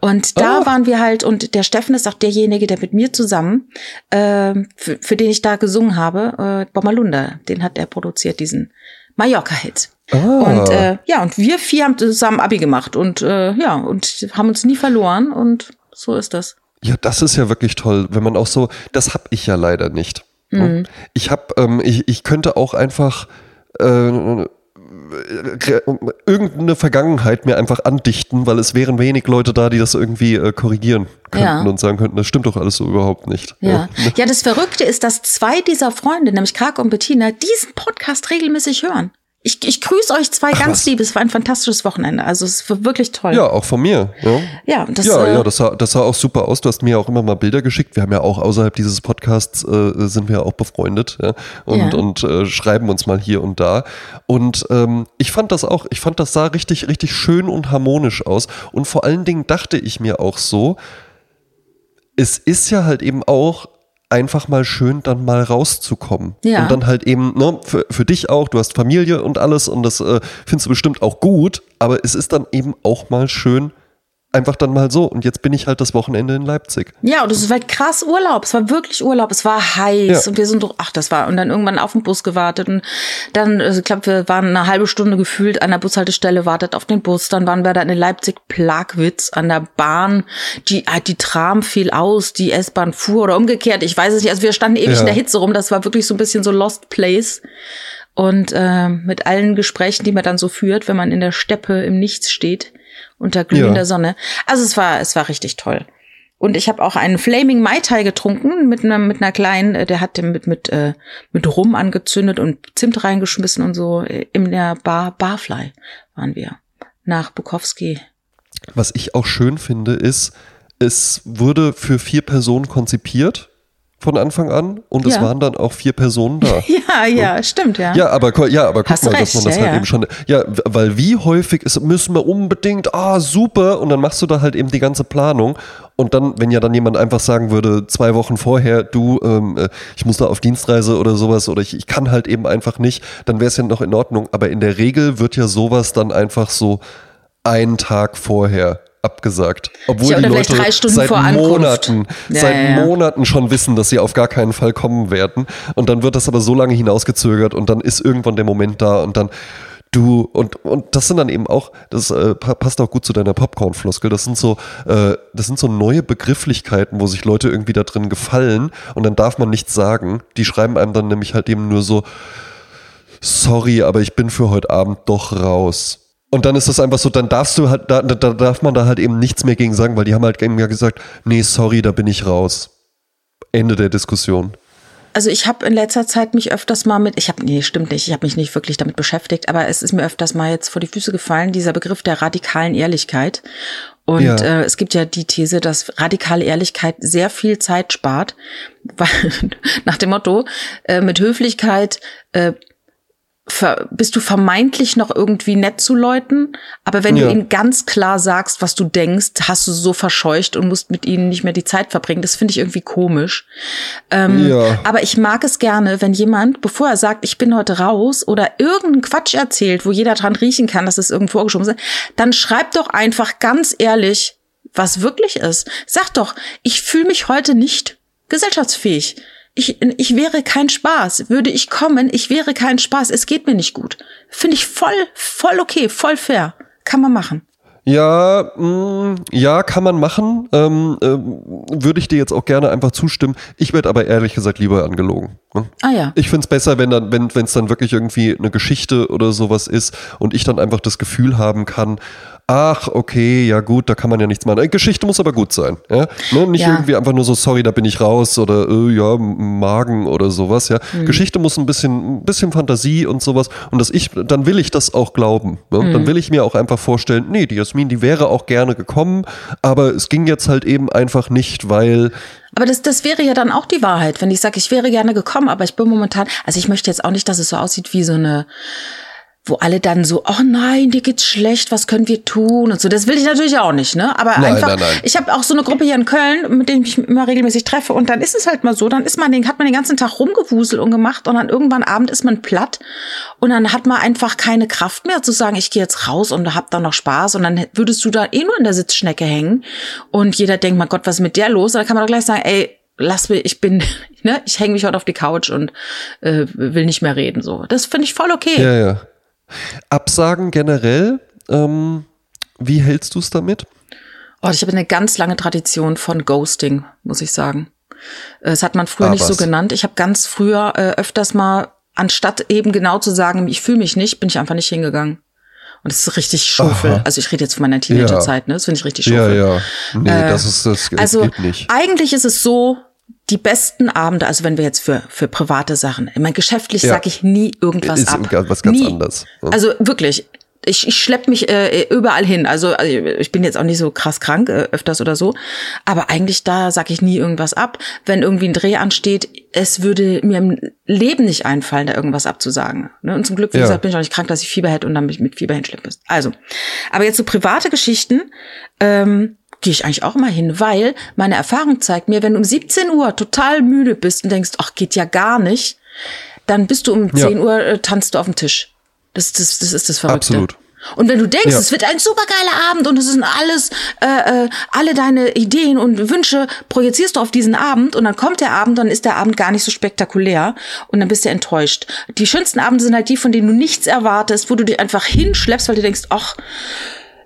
Und da Ah. waren wir halt, und der Steffen ist auch derjenige, der mit mir zusammen, äh, für, für den ich da gesungen habe, äh, Bommalunda, den hat er produziert, diesen Mallorca-Hit. Ah. Und äh, ja, und wir vier haben zusammen Abi gemacht und äh, ja, und haben uns nie verloren und so ist das. Ja, das ist ja wirklich toll, wenn man auch so, das hab ich ja leider nicht. Mhm. Ich hab, ähm, ich, ich könnte auch einfach äh, irgendeine Vergangenheit mir einfach andichten, weil es wären wenig Leute da, die das irgendwie äh, korrigieren könnten Ja. und sagen könnten, das stimmt doch alles so überhaupt nicht. Ja. ja, das Verrückte ist, dass zwei dieser Freunde, nämlich Kark und Bettina, diesen Podcast regelmäßig hören. Ich, ich grüße euch zwei ganz was. lieb. Es war ein fantastisches Wochenende. Also es war wirklich toll. Ja, auch von mir. Ja. ja, das, ja, äh, ja, das sah, das sah auch super aus. Du hast mir auch immer mal Bilder geschickt. Wir haben ja auch außerhalb dieses Podcasts äh, sind wir ja auch befreundet ja? und, Ja. und äh, schreiben uns mal hier und da. Und ähm, ich fand das auch, ich fand das sah richtig, richtig schön und harmonisch aus. Und vor allen Dingen dachte ich mir auch so, es ist ja halt eben auch einfach mal schön, dann mal rauszukommen. Ja. Und dann halt eben, ne, für, für dich auch, du hast Familie und alles und das äh, findest du bestimmt auch gut, aber es ist dann eben auch mal schön, einfach dann mal so. Und jetzt bin ich halt das Wochenende in Leipzig. Ja, und es war krass Urlaub. Es war wirklich Urlaub. Es war heiß Ja. und wir sind doch, ach, das war, und dann irgendwann auf den Bus gewartet und dann, also ich glaube, wir waren eine halbe Stunde gefühlt an der Bushaltestelle, wartet auf den Bus. Dann waren wir da in Leipzig Plagwitz an der Bahn. Die, ah, die Tram fiel aus, die S-Bahn fuhr oder umgekehrt. Ich weiß es nicht. Also wir standen ewig Ja. in der Hitze rum. Das war wirklich so ein bisschen so Lost Place. Und äh, mit allen Gesprächen, die man dann so führt, wenn man in der Steppe im Nichts steht, unter glühender Ja. Sonne. Also es war, es war richtig toll. Und ich habe auch einen Flaming Mai Tai getrunken mit einer mit einer kleinen, äh, der hat den mit mit äh, mit Rum angezündet und Zimt reingeschmissen und so äh, in der Bar Barfly waren wir nach Bukowski. Was ich auch schön finde, ist, es wurde für vier Personen konzipiert von Anfang an und es Ja. waren dann auch vier Personen da. Ja, ja, stimmt, ja. Ja, aber, ja, aber guck Hast mal, recht, dass man das ja, halt ja. eben schon. Ja, weil wie häufig ist, müssen wir unbedingt, ah, super, und dann machst du da halt eben die ganze Planung. Und dann, wenn ja dann jemand einfach sagen würde, zwei Wochen vorher, du, ähm, äh, ich muss da auf Dienstreise oder sowas oder ich, ich kann halt eben einfach nicht, dann wäre es ja noch in Ordnung. Aber in der Regel wird ja sowas dann einfach so einen Tag vorher abgesagt. Obwohl die Leute drei Stunden seit. Monaten, Ja, seit ja, ja. Monaten schon wissen, dass sie auf gar keinen Fall kommen werden. Und dann wird das aber so lange hinausgezögert und dann ist irgendwann der Moment da und dann du und und das sind dann eben auch das äh, pa- passt auch gut zu deiner Popcorn-Floskel. Das sind so äh, das sind so neue Begrifflichkeiten, wo sich Leute irgendwie da drin gefallen und dann darf man nichts sagen. Die schreiben einem dann nämlich halt eben nur so sorry, aber ich bin für heute Abend doch raus. Und dann ist das einfach so, dann darfst du halt, da, da da darf man da halt eben nichts mehr gegen sagen, weil die haben halt eben ja gesagt, nee, sorry, da bin ich raus. Ende der Diskussion. Also ich habe in letzter Zeit mich öfters mal mit, ich habe, nee, stimmt nicht, ich habe mich nicht wirklich damit beschäftigt, aber es ist mir öfters mal jetzt vor die Füße gefallen, dieser Begriff der radikalen Ehrlichkeit. Und Ja. äh, es gibt ja die These, dass radikale Ehrlichkeit sehr viel Zeit spart, weil nach dem Motto, äh, mit Höflichkeit äh, bist du vermeintlich noch irgendwie nett zu Leuten, aber wenn Ja. du ihnen ganz klar sagst, was du denkst, hast du so verscheucht und musst mit ihnen nicht mehr die Zeit verbringen. Das finde ich irgendwie komisch. Ähm, Ja. Aber ich mag es gerne, wenn jemand, bevor er sagt, ich bin heute raus oder irgendeinen Quatsch erzählt, wo jeder dran riechen kann, dass es irgendwo vorgeschoben ist, dann schreib doch einfach ganz ehrlich, was wirklich ist. Sag doch, ich fühle mich heute nicht gesellschaftsfähig. Ich, ich wäre kein Spaß. Würde ich kommen, ich wäre kein Spaß. Es geht mir nicht gut. Finde ich voll, voll okay, voll fair. Kann man machen. Ja, mh, ja, kann man machen. Ähm, ähm, Würde ich dir jetzt auch gerne einfach zustimmen. Ich werde aber ehrlich gesagt lieber angelogen. ne? Ah ja. Ich find's besser, wenn dann, wenn es dann wirklich irgendwie eine Geschichte oder sowas ist und ich dann einfach das Gefühl haben kann, ach, okay, ja gut, da kann man ja nichts machen. Äh, Geschichte muss aber gut sein. Ja? Ne? Nicht Ja. irgendwie einfach nur so, sorry, da bin ich raus oder äh, ja, Magen oder sowas. Ja? Mhm. Geschichte muss ein bisschen, ein bisschen Fantasie und sowas. Und dass ich, dann will ich das auch glauben. Ne? Mhm. Dann will ich mir auch einfach vorstellen, nee, die Jasmin, die wäre auch gerne gekommen, aber es ging jetzt halt eben einfach nicht, weil Aber das, das wäre ja dann auch die Wahrheit, wenn ich sage, ich wäre gerne gekommen, aber ich bin momentan, also ich möchte jetzt auch nicht, dass es so aussieht wie so eine wo alle dann so, oh nein, dir geht's schlecht, was können wir tun und so. Das will ich natürlich auch nicht, ne? Aber Nein, einfach, nein, nein. ich habe auch so eine Gruppe hier in Köln, mit denen ich mich immer regelmäßig treffe und dann ist es halt mal so, dann ist man den, hat man den ganzen Tag rumgewuselt und gemacht und dann irgendwann Abend ist man platt und dann hat man einfach keine Kraft mehr zu sagen, ich gehe jetzt raus und hab da noch Spaß und dann würdest du da eh nur in der Sitzschnecke hängen und jeder denkt, mein Gott, was ist mit der los? Und dann kann man doch gleich sagen, ey, lass mich, ich bin, ne, ich hänge mich heute auf die Couch und äh, will nicht mehr reden. So, das finde ich voll okay. Ja, ja. Absagen generell, ähm, wie hältst du es damit? Oh, ich habe eine ganz lange Tradition von Ghosting, muss ich sagen. Äh, Das hat man früher Ah, nicht so was? genannt. Ich habe ganz früher äh, öfters mal, anstatt eben genau zu sagen, ich fühle mich nicht, bin ich einfach nicht hingegangen. Und das ist richtig Schufel. Aha. Also ich rede jetzt von meiner Teenagerzeit, ne? Das finde ich richtig Ja, Schufel. ja. Nee, Äh, das ist das Also eigentlich ist es so, die besten Abende, also wenn wir jetzt für, für private Sachen, ich meine, geschäftlich Ja. sage ich nie irgendwas Ist ab. was ganz nie. anderes. ne? Also wirklich, ich, ich schlepp mich äh, überall hin. Also, also ich bin jetzt auch nicht so krass krank, äh, öfters oder so. Aber eigentlich da sage ich nie irgendwas ab. Wenn irgendwie ein Dreh ansteht, es würde mir im Leben nicht einfallen, da irgendwas abzusagen. Ne? Und zum Glück, wie Ja. gesagt, bin ich auch nicht krank, dass ich Fieber hätte und dann mich mit Fieber hinschleppen müsste. Also, aber jetzt so private Geschichten, ähm, gehe ich eigentlich auch immer hin, weil meine Erfahrung zeigt mir, wenn du um 17 Uhr total müde bist und denkst, ach, geht ja gar nicht, dann bist du um Ja. 10 Uhr, äh, tanzt du auf dem Tisch. Das, das, das ist das Verrückte. Absolut. Und wenn du denkst, Ja. es wird ein supergeiler Abend und es sind alles, äh, äh, alle deine Ideen und Wünsche projizierst du auf diesen Abend und dann kommt der Abend, dann ist der Abend gar nicht so spektakulär und dann bist du enttäuscht. Die schönsten Abende sind halt die, von denen du nichts erwartest, wo du dich einfach hinschleppst, weil du denkst, ach,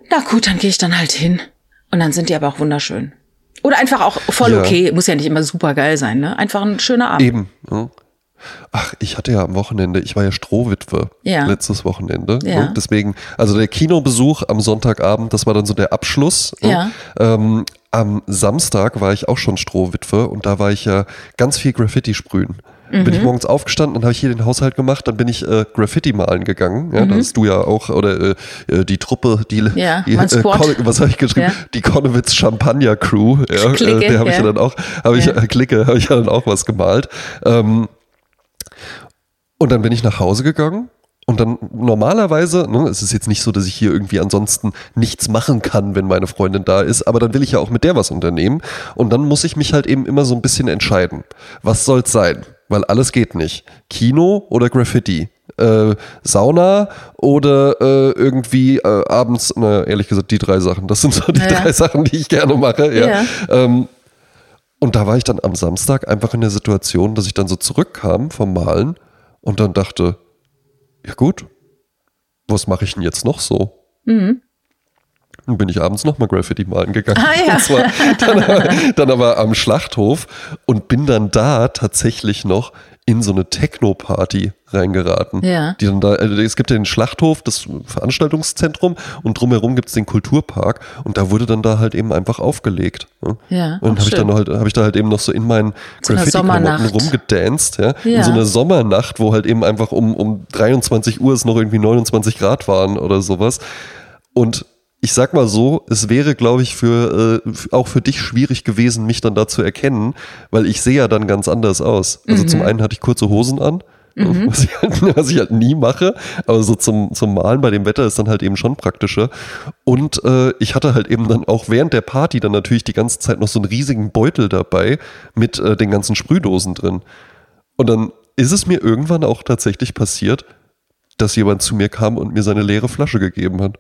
na gut, dann gehe ich dann halt hin. Und dann sind die aber auch wunderschön. Oder einfach auch voll Ja. okay, muss ja nicht immer super geil sein, ne? Einfach ein schöner Abend. Eben. ne? Ach, ich hatte ja am Wochenende, ich war ja Strohwitwe Ja. letztes Wochenende. Ja. Ne? Deswegen, also der Kinobesuch am Sonntagabend, das war dann so der Abschluss. ne? Ja. Ähm, am Samstag war ich auch schon Strohwitwe und da war ich ja ganz viel Graffiti sprühen. Bin Mhm. ich morgens aufgestanden, dann habe ich hier den Haushalt gemacht, dann bin ich äh, Graffiti malen gegangen. Ja, Da hast du ja auch, oder äh, äh, die Truppe, die, Mhm. Ja, die. Con- was habe ich geschrieben? Ja. Die Konnewitz Champagner Crew. Ja, äh, der habe ich ja dann auch, habe ich äh, Clique, habe ich ja dann auch was gemalt. Ähm, und dann bin ich nach Hause gegangen und dann normalerweise, ne, es ist jetzt nicht so, dass ich hier irgendwie ansonsten nichts machen kann, wenn meine Freundin da ist, aber dann will ich ja auch mit der was unternehmen und dann muss ich mich halt eben immer so ein bisschen entscheiden. Was soll's sein? Weil alles geht nicht. Kino oder Graffiti? Äh, Sauna oder äh, irgendwie äh, abends, na, ehrlich gesagt, die drei Sachen. Das sind so die Ja. drei Sachen, die ich gerne mache. Ja. Ja. Ähm, und da war ich dann am Samstag einfach in der Situation, dass ich dann so zurückkam vom Malen und dann dachte, ja gut, was mache ich denn jetzt noch so? Dann bin ich abends nochmal Graffiti malen gegangen. Ah, ja. Und zwar dann, aber- dann aber am Schlachthof und bin dann da tatsächlich noch in so eine Techno-Party reingeraten. Ja. Die dann da, also es gibt ja den Schlachthof, das Veranstaltungszentrum und drumherum gibt es den Kulturpark und da wurde dann da halt eben einfach aufgelegt. ne? Ja, Und habe ich dann halt, habe ich da halt eben noch so in meinen So Graffiti-Klamotten rumgedanced, ja? Ja. In so einer Sommernacht, wo halt eben einfach um, um 23 Uhr es noch irgendwie 29 Grad waren oder sowas. Und ich sag mal so, es wäre, glaube ich, für äh, auch für dich schwierig gewesen, mich dann da zu erkennen, weil ich sehe ja dann ganz anders aus. Also Mhm. zum einen hatte ich kurze Hosen an, was, ich halt, was ich halt nie mache, aber so zum, zum Malen bei dem Wetter ist dann halt eben schon praktischer. Und äh, ich hatte halt eben dann auch während der Party dann natürlich die ganze Zeit noch so einen riesigen Beutel dabei mit äh, den ganzen Sprühdosen drin. Und dann ist es mir irgendwann auch tatsächlich passiert, dass jemand zu mir kam und mir seine leere Flasche gegeben hat.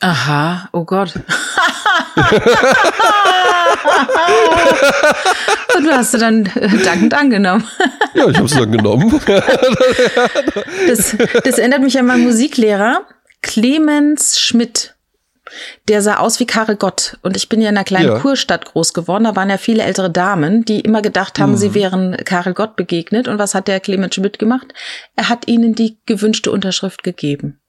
Aha, oh Gott. Und du hast du dann äh, dankend angenommen. Ja, ich habe es dann genommen. Das, das erinnert mich an meinen Musiklehrer, Clemens Schmidt. Der sah aus wie Karre Gott. Und ich bin ja in einer kleinen Ja. Kurstadt groß geworden. Da waren ja viele ältere Damen, die immer gedacht haben, Mhm. sie wären Karel Gott begegnet. Und was hat der Clemens Schmidt gemacht? Er hat ihnen die gewünschte Unterschrift gegeben.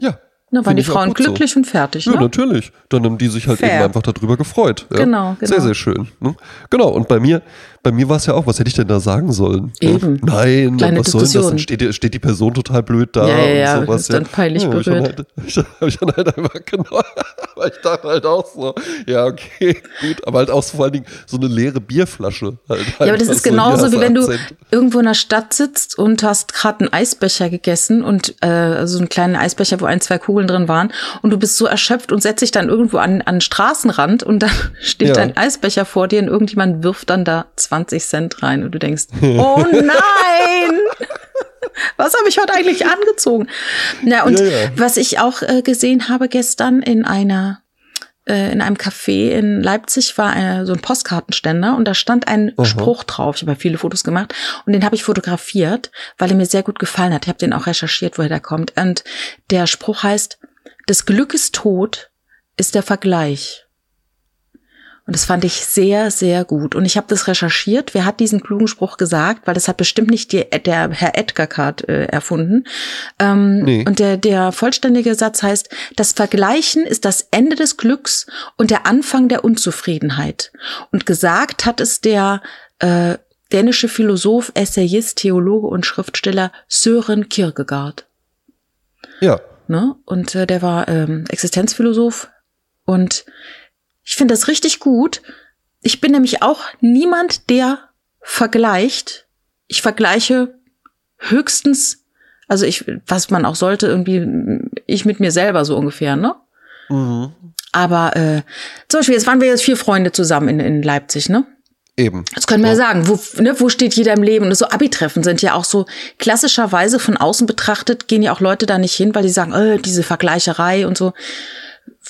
Ja, Na, waren die Frauen glücklich so. und fertig. Ne? Ja, natürlich. Dann haben die sich halt Fair. eben einfach darüber gefreut. Ja? Genau, genau. Sehr, sehr schön. Ne? Genau. Und bei mir, bei mir war es ja auch, was hätte ich denn da sagen sollen? Eben. Nein, Kleine was soll das? Dann steht, steht die Person total blöd da ja, ja, und sowas. Ist dann peinlich ja, berührt. Halt, ich, hab ich dann halt einfach genau, aber ich dachte halt auch so, ja, okay, gut, aber halt auch so vor allen Dingen so eine leere Bierflasche. Halt, ja, aber das ist so genauso, wie wenn du irgendwo in der Stadt sitzt und hast gerade einen Eisbecher gegessen und äh, so einen kleinen Eisbecher, wo ein, zwei Kugeln drin waren und du bist so erschöpft und setzt dich dann irgendwo an, an den Straßenrand und dann steht ja. ein Eisbecher vor dir und irgendjemand wirft dann da 20 Cent rein und du denkst, oh nein! Was habe ich heute eigentlich angezogen? Na, und ja, ja. was ich auch äh, gesehen habe gestern in einer äh, in einem Café in Leipzig war eine, so ein Postkartenständer und da stand ein Aha. Spruch drauf. Ich habe ja viele Fotos gemacht und den habe ich fotografiert, weil er mir sehr gut gefallen hat. Ich habe den auch recherchiert, woher der kommt. Und der Spruch heißt, des Glückes Tod ist der Vergleich. Und das fand ich sehr, sehr gut. Und ich habe das recherchiert. Wer hat diesen klugen Spruch gesagt? Weil das hat bestimmt nicht die, der Herr Edgarkart äh, erfunden. Ähm, nee. Und der, der vollständige Satz heißt, das Vergleichen ist das Ende des Glücks und der Anfang der Unzufriedenheit. Und gesagt hat es der äh, dänische Philosoph, Essayist, Theologe und Schriftsteller Søren Kierkegaard. Ja. Ne? Und äh, der war ähm, Existenzphilosoph und ich finde das richtig gut. Ich bin nämlich auch niemand, der vergleicht. Ich vergleiche höchstens, also ich, was man auch sollte, irgendwie, ich mit mir selber so ungefähr, ne? Mhm. Aber äh, zum Beispiel, jetzt waren wir jetzt vier Freunde zusammen in, in Leipzig, ne? Eben. Das können wir ja, sagen. Wo, ne, wo steht jeder im Leben? Und so Abi-Treffen sind ja auch so klassischerweise von außen betrachtet, gehen ja auch Leute da nicht hin, weil die sagen, äh, diese Vergleicherei und so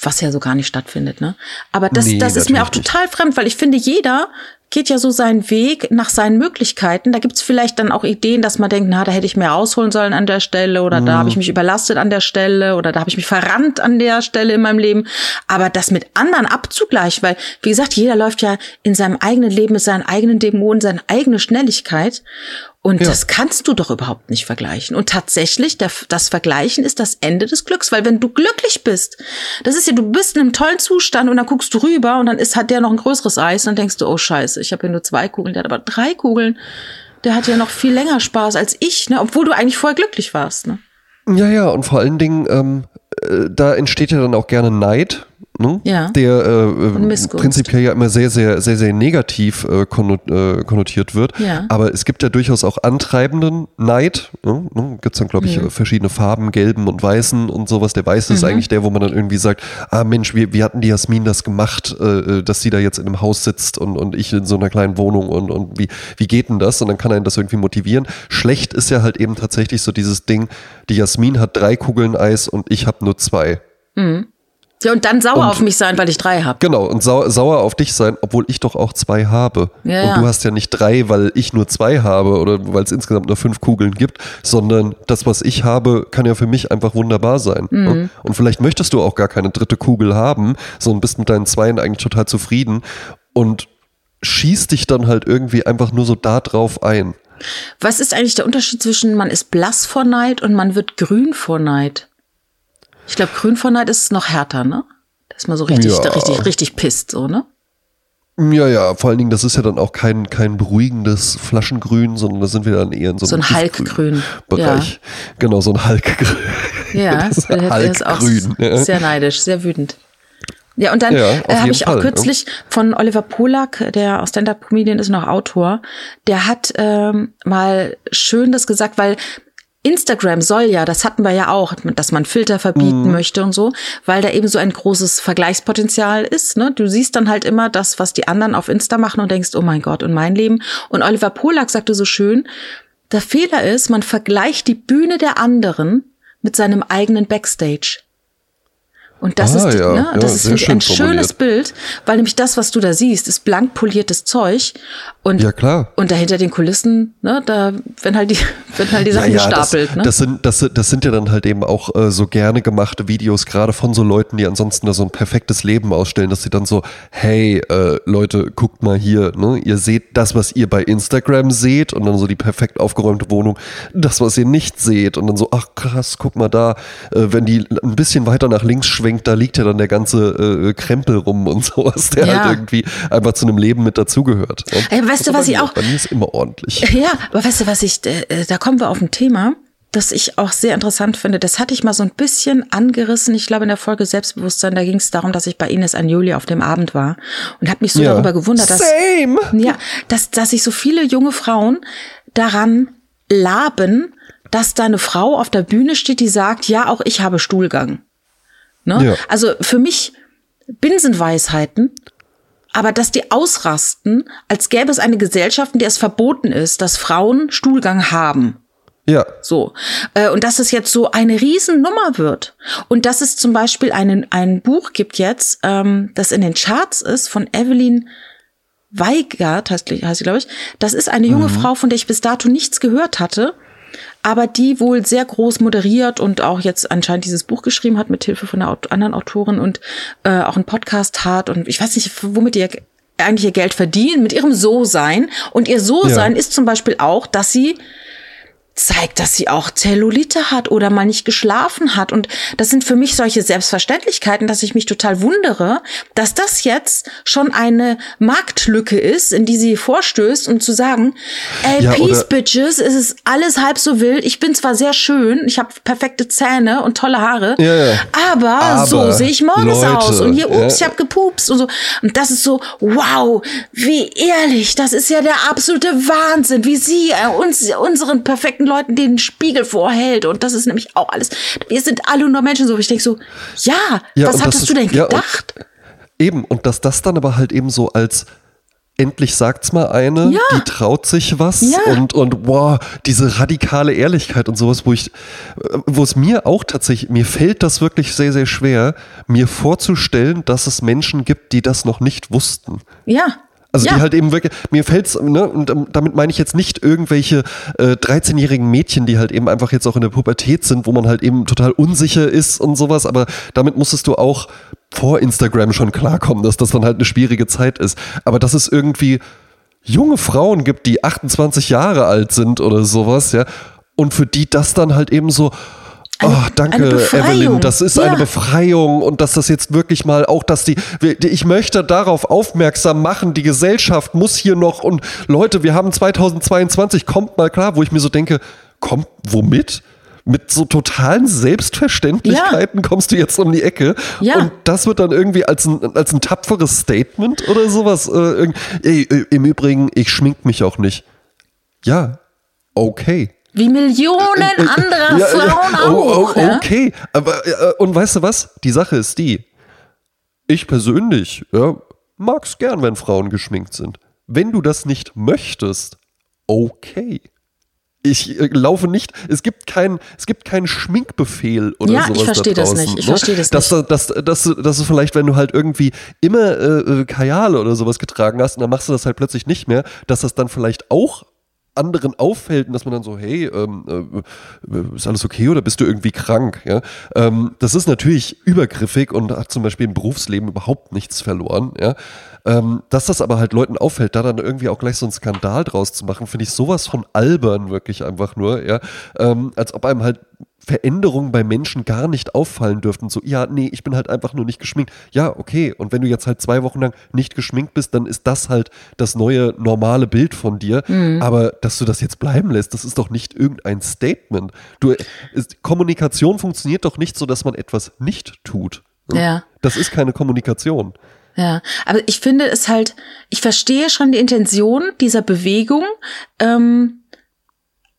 was ja so gar nicht stattfindet, ne? Aber das, nee, das ist mir auch total nicht. fremd, weil ich finde, jeder geht ja so seinen Weg nach seinen Möglichkeiten. Da gibt's vielleicht dann auch Ideen, dass man denkt, na, da hätte ich mehr rausholen sollen an der Stelle oder mhm. da habe ich mich überlastet an der Stelle oder da habe ich mich verrannt an der Stelle in meinem Leben. Aber das mit anderen abzugleichen, weil, wie gesagt, jeder läuft ja in seinem eigenen Leben mit seinen eigenen Dämonen, seine eigene Schnelligkeit. Und ja. das kannst du doch überhaupt nicht vergleichen. Und tatsächlich, der, das Vergleichen ist das Ende des Glücks, weil wenn du glücklich bist, das ist ja, du bist in einem tollen Zustand und dann guckst du rüber und dann ist, hat der noch ein größeres Eis und dann denkst du, oh scheiße, ich habe hier nur zwei Kugeln, der hat aber drei Kugeln. Der hat ja noch viel länger Spaß als ich, ne? obwohl du eigentlich vorher glücklich warst. Ne? Ja, ja, und vor allen Dingen, ähm, äh, da entsteht ja dann auch gerne Neid ne? ja. der äh, prinzipiell ja immer sehr, sehr, sehr, sehr negativ äh, äh, konnotiert wird. Ja. Aber es gibt ja durchaus auch antreibenden Neid. Ne? ne? Gibt es dann, glaube ich, mhm. verschiedene Farben, gelben und weißen und sowas. Der weiße mhm. ist eigentlich der, wo man dann irgendwie sagt, ah Mensch, wie, wie hatten die Jasmin das gemacht, äh, äh, dass sie da jetzt in einem Haus sitzt und, und ich in so einer kleinen Wohnung und, und wie, wie geht denn das? Und dann kann einen das irgendwie motivieren. Schlecht ist ja halt eben tatsächlich so dieses Ding, die Jasmin hat drei Kugeln Eis und ich habe nur zwei. Mhm. Ja, und dann sauer und, auf mich sein, weil ich drei habe. Genau, und sau sauer auf dich sein, obwohl ich doch auch zwei habe. Ja, und ja. du hast ja nicht drei, weil ich nur zwei habe oder weil es insgesamt nur fünf Kugeln gibt, sondern das, was ich habe, kann ja für mich einfach wunderbar sein. Mhm. Ne? Und vielleicht möchtest du auch gar keine dritte Kugel haben, sondern bist mit deinen Zweien eigentlich total zufrieden und schießt dich dann halt irgendwie einfach nur so da drauf ein. Was ist eigentlich der Unterschied zwischen man ist blass vor Neid und man wird grün vor Neid? Ich glaube, grün vor Neid ist noch härter, ne? Da ist man so richtig, ja. richtig, richtig pisst, so, ne? Ja, ja, vor allen Dingen, das ist ja dann auch kein, kein beruhigendes Flaschengrün, sondern da sind wir dann eher in so einem so ein Halkgrün Bereich. Ja. Genau, so ein Halkgrün. Ja, das ist, ist auch ja. sehr neidisch, sehr wütend. Ja, und dann ja, äh, habe ich auch Fall, kürzlich von Oliver Polak, der auch Stand-Up-Comedian ist und auch Autor, der hat ähm, mal schön das gesagt, weil Instagram soll ja, das hatten wir ja auch, dass man Filter verbieten mhm. möchte und so, weil da eben so ein großes Vergleichspotenzial ist. Ne? Du siehst dann halt immer das, was die anderen auf Insta machen und denkst, oh mein Gott, und mein Leben. Und Oliver Polak sagte so schön, der Fehler ist, man vergleicht die Bühne der anderen mit seinem eigenen Backstage. Und das Ah, ist, ja. ne, Ja, das ist finde ich, schön ein schönes. Bild, weil nämlich das, was du da siehst, ist blank poliertes Zeug und Ja, klar. und dahinter den Kulissen, ne, da werden halt die werden halt die Sachen gestapelt, das, ne? das, sind, das, das sind ja dann halt eben auch äh, so gerne gemachte Videos, gerade von so Leuten, die ansonsten da so ein perfektes Leben ausstellen, dass sie dann so, hey, äh, Leute, guckt mal hier, ne? ihr seht das, was ihr bei Instagram seht und dann so die perfekt aufgeräumte Wohnung, das, was ihr nicht seht und dann so, ach krass, guck mal da, äh, wenn die ein bisschen weiter nach links schwenkt, da liegt ja dann der ganze äh, Krempel rum und sowas, der Ja. halt irgendwie einfach zu einem Leben mit dazugehört. ne? Ey, weißt du, was ich auch- Bei mir ist immer ordentlich. Ja, aber weißt du, was ich, äh, da kommen wir auf ein Thema, das ich auch sehr interessant finde. Das hatte ich mal so ein bisschen angerissen. Ich glaube, in der Folge Selbstbewusstsein, da ging es darum, dass ich bei Ines Anjuli auf dem Abend war und habe mich so Ja. darüber gewundert, dass, Same! ja, dass, dass sich so viele junge Frauen daran laben, dass da eine Frau auf der Bühne steht, die sagt, ja, auch ich habe Stuhlgang. Ne? Ja. Also für mich Binsenweisheiten, aber dass die ausrasten, als gäbe es eine Gesellschaft, in der es verboten ist, dass Frauen Stuhlgang haben. Ja. So. Äh, Und dass es jetzt so eine Riesennummer wird. Und dass es zum Beispiel einen, ein Buch gibt jetzt, ähm, das in den Charts ist, von Evelyn Weigert, heißt, heißt sie, glaube ich. Das ist eine junge Frau, von der ich bis dato nichts gehört hatte, aber die wohl sehr groß moderiert und auch jetzt anscheinend dieses Buch geschrieben hat mit Hilfe von einer anderen Autorin und äh, auch einen Podcast hat. Und ich weiß nicht, womit ihr eigentlich ihr Geld verdienen, mit ihrem So-Sein. Und ihr So-Sein Ja. ist zum Beispiel auch, dass sie zeigt, dass sie auch Zellulite hat oder mal nicht geschlafen hat. Und das sind für mich solche Selbstverständlichkeiten, dass ich mich total wundere, dass das jetzt schon eine Marktlücke ist, in die sie vorstößt und zu sagen, ey, Ja, Peace Bitches, es ist alles halb so wild. Ich bin zwar sehr schön, ich habe perfekte Zähne und tolle Haare, ja. aber, Aber, so sehe ich morgens Leute, aus. Und hier, ups, ja. ich habe gepupst und so. Und das ist so, wow, wie ehrlich, das ist ja der absolute Wahnsinn, wie sie äh, uns, unseren perfekten Leuten den Spiegel vorhält. Und das ist nämlich auch alles. Wir sind alle nur Menschen so. Ich denke so, ja, Ja, was und das hattest ist- du denn ja, und- gedacht? Eben, und dass das dann aber halt eben so als endlich sagt's mal eine, Ja. die traut sich was Ja. und, und wow, diese radikale Ehrlichkeit und sowas, wo ich, äh, wo es mir auch tatsächlich, mir fällt das wirklich sehr, sehr schwer, mir vorzustellen, dass es Menschen gibt, die das noch nicht wussten. ja. Also ja. die halt eben wirklich, mir fällt's, ne, und ähm, damit meine ich jetzt nicht irgendwelche äh, 13-jährigen Mädchen, die halt eben einfach jetzt auch in der Pubertät sind, wo man halt eben total unsicher ist und sowas, aber damit musstest du auch vor Instagram schon klarkommen, dass das dann halt eine schwierige Zeit ist. Aber dass es irgendwie junge Frauen gibt, die 28 Jahre alt sind oder sowas, ja, und für die das dann halt eben so, Eine- oh, danke. Evelyn, das ist Ja. eine Befreiung und dass das jetzt wirklich mal auch, dass die, ich möchte darauf aufmerksam machen, die Gesellschaft muss hier noch und Leute, wir haben 2022, kommt mal klar, wo ich mir so denke, kommt womit? Mit so totalen Selbstverständlichkeiten kommst du jetzt um die Ecke Ja. und das wird dann irgendwie als ein, als ein tapferes Statement oder sowas. Äh, ey, äh, Im Übrigen, ich schmink mich auch nicht. Ja, okay. Wie Millionen anderer Ja, Frauen ja, oh, auch. oh, ja? okay, aber äh, und weißt du was? Die Sache ist die. Ich persönlich ja, mag's gern, wenn Frauen geschminkt sind. Wenn du das nicht möchtest, okay. Ich äh, laufe nicht, es gibt keinen, es keinen Schminkbefehl oder Ja, ich sowas. verstehe da das nicht, ich ne? verstehe das dass, nicht. Dass, dass, dass, dass du vielleicht, wenn du halt irgendwie immer äh, äh, Kajale oder sowas getragen hast und dann machst du das halt plötzlich nicht mehr, dass das dann vielleicht auch anderen auffällt und dass man dann so, hey, ähm, äh, ist alles okay oder bist du irgendwie krank? Ja? Ähm, das ist natürlich übergriffig und hat zum Beispiel im Berufsleben überhaupt nichts verloren. Ja? Ähm, dass das aber halt Leuten auffällt, da dann irgendwie auch gleich so einen Skandal draus zu machen, finde ich sowas von albern wirklich einfach nur. Ja? Ähm, als ob einem halt Veränderungen bei Menschen gar nicht auffallen dürften. So, ja, nee, ich bin halt einfach nur nicht geschminkt. Ja, okay. Und wenn du jetzt halt zwei Wochen lang nicht geschminkt bist, dann ist das halt das neue normale Bild von dir. Aber dass du das jetzt bleiben lässt, das ist doch nicht irgendein Statement. Du, ist, Kommunikation funktioniert doch nicht so, dass man etwas nicht tut. Ja. Das ist keine Kommunikation. Ja, aber ich finde es halt, ich verstehe schon die Intention dieser Bewegung, ähm,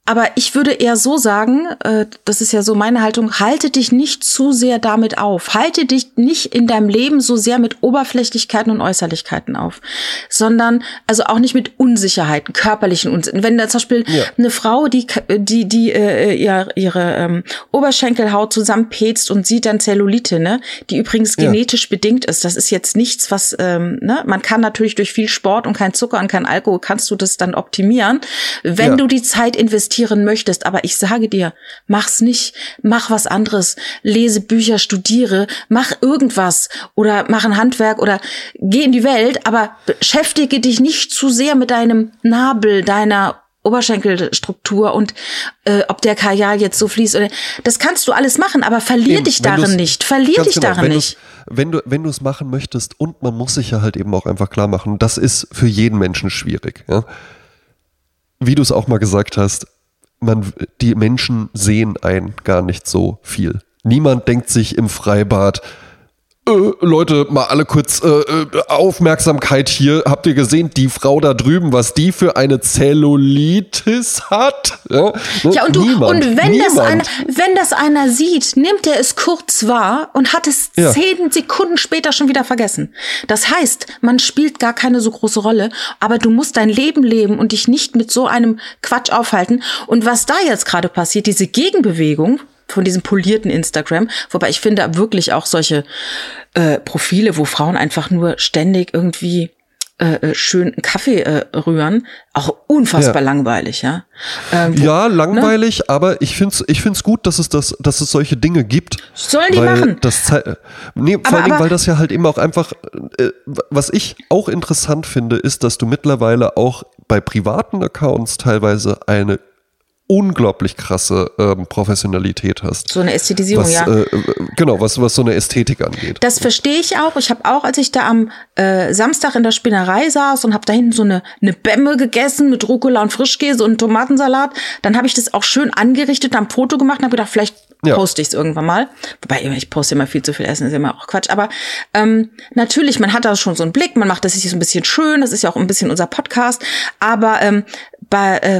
Aber ich würde eher so sagen, äh, das ist ja so meine Haltung, halte dich nicht zu sehr damit auf. Halte dich nicht in deinem Leben so sehr mit Oberflächlichkeiten und Äußerlichkeiten auf, sondern also auch nicht mit Unsicherheiten, körperlichen Unsicherheiten. Wenn da zum Beispiel ja. eine Frau, die die die äh, ihre, ihre ähm, Oberschenkelhaut zusammenpetzt und sieht dann Zellulite, ne, die übrigens genetisch ja. bedingt ist. Das ist jetzt nichts, was ähm, ne, man kann natürlich durch viel Sport und kein Zucker und kein Alkohol kannst du das dann optimieren, wenn ja. du die Zeit investieren möchtest. Aber ich sage dir, mach's nicht, mach was anderes, lese Bücher, studiere, mach irgendwas oder mach ein Handwerk oder geh in die Welt, aber beschäftige dich nicht zu sehr mit deinem Nabel, deiner Oberschenkelstruktur und äh, ob der Kajal jetzt so fließt oder das kannst du alles machen, aber verlier Eben, dich darin nicht. Verlier dich genau, darin nicht. Wenn du wenn du es machen möchtest und man muss sich ja halt eben auch einfach klar machen, das ist für jeden Menschen schwierig. Ja? Wie du es auch mal gesagt hast, man die Menschen sehen ein gar nicht so viel. Niemand denkt sich im Freibad, äh, Leute, mal alle kurz äh, äh, Aufmerksamkeit hier. Habt ihr gesehen, die Frau da drüben, was die für eine Zellulitis hat? Ja, ne? ja und, du, Niemand. und wenn, das einer, wenn das einer sieht, nimmt er es kurz wahr und hat es ja. zehn Sekunden später schon wieder vergessen. Das heißt, man spielt gar keine so große Rolle, aber du musst dein Leben leben und dich nicht mit so einem Quatsch aufhalten. Und was da jetzt gerade passiert, diese Gegenbewegung, von diesem polierten Instagram. Wobei ich finde wirklich auch solche äh, Profile, wo Frauen einfach nur ständig irgendwie äh, äh schön Kaffee äh, rühren, auch unfassbar ja. langweilig, ja. Ähm, wo, ja, langweilig, ne? aber ich finde es ich find's gut, dass es, das, dass es solche Dinge gibt. Sollen die machen? Das, nee, aber, vor allem, weil das ja halt eben auch einfach, äh, was ich auch interessant finde, ist, dass du mittlerweile auch bei privaten Accounts teilweise eine unglaublich krasse ähm, Professionalität hast. So eine Ästhetisierung, was, ja. Äh, genau, was, was so eine Ästhetik angeht. Das verstehe ich auch. Ich habe auch, als ich da am äh, Samstag in der Spinnerei saß und habe da hinten so eine, eine Bämme gegessen mit Rucola und Frischkäse und Tomatensalat, dann habe ich das auch schön angerichtet, am Foto gemacht und habe gedacht, vielleicht ja. poste ich es irgendwann mal. Wobei, ich poste immer viel zu viel Essen, ist immer auch Quatsch. Aber ähm, natürlich, man hat da schon so einen Blick, man macht das sich so ein bisschen schön, das ist ja auch ein bisschen unser Podcast. Aber ähm, äh,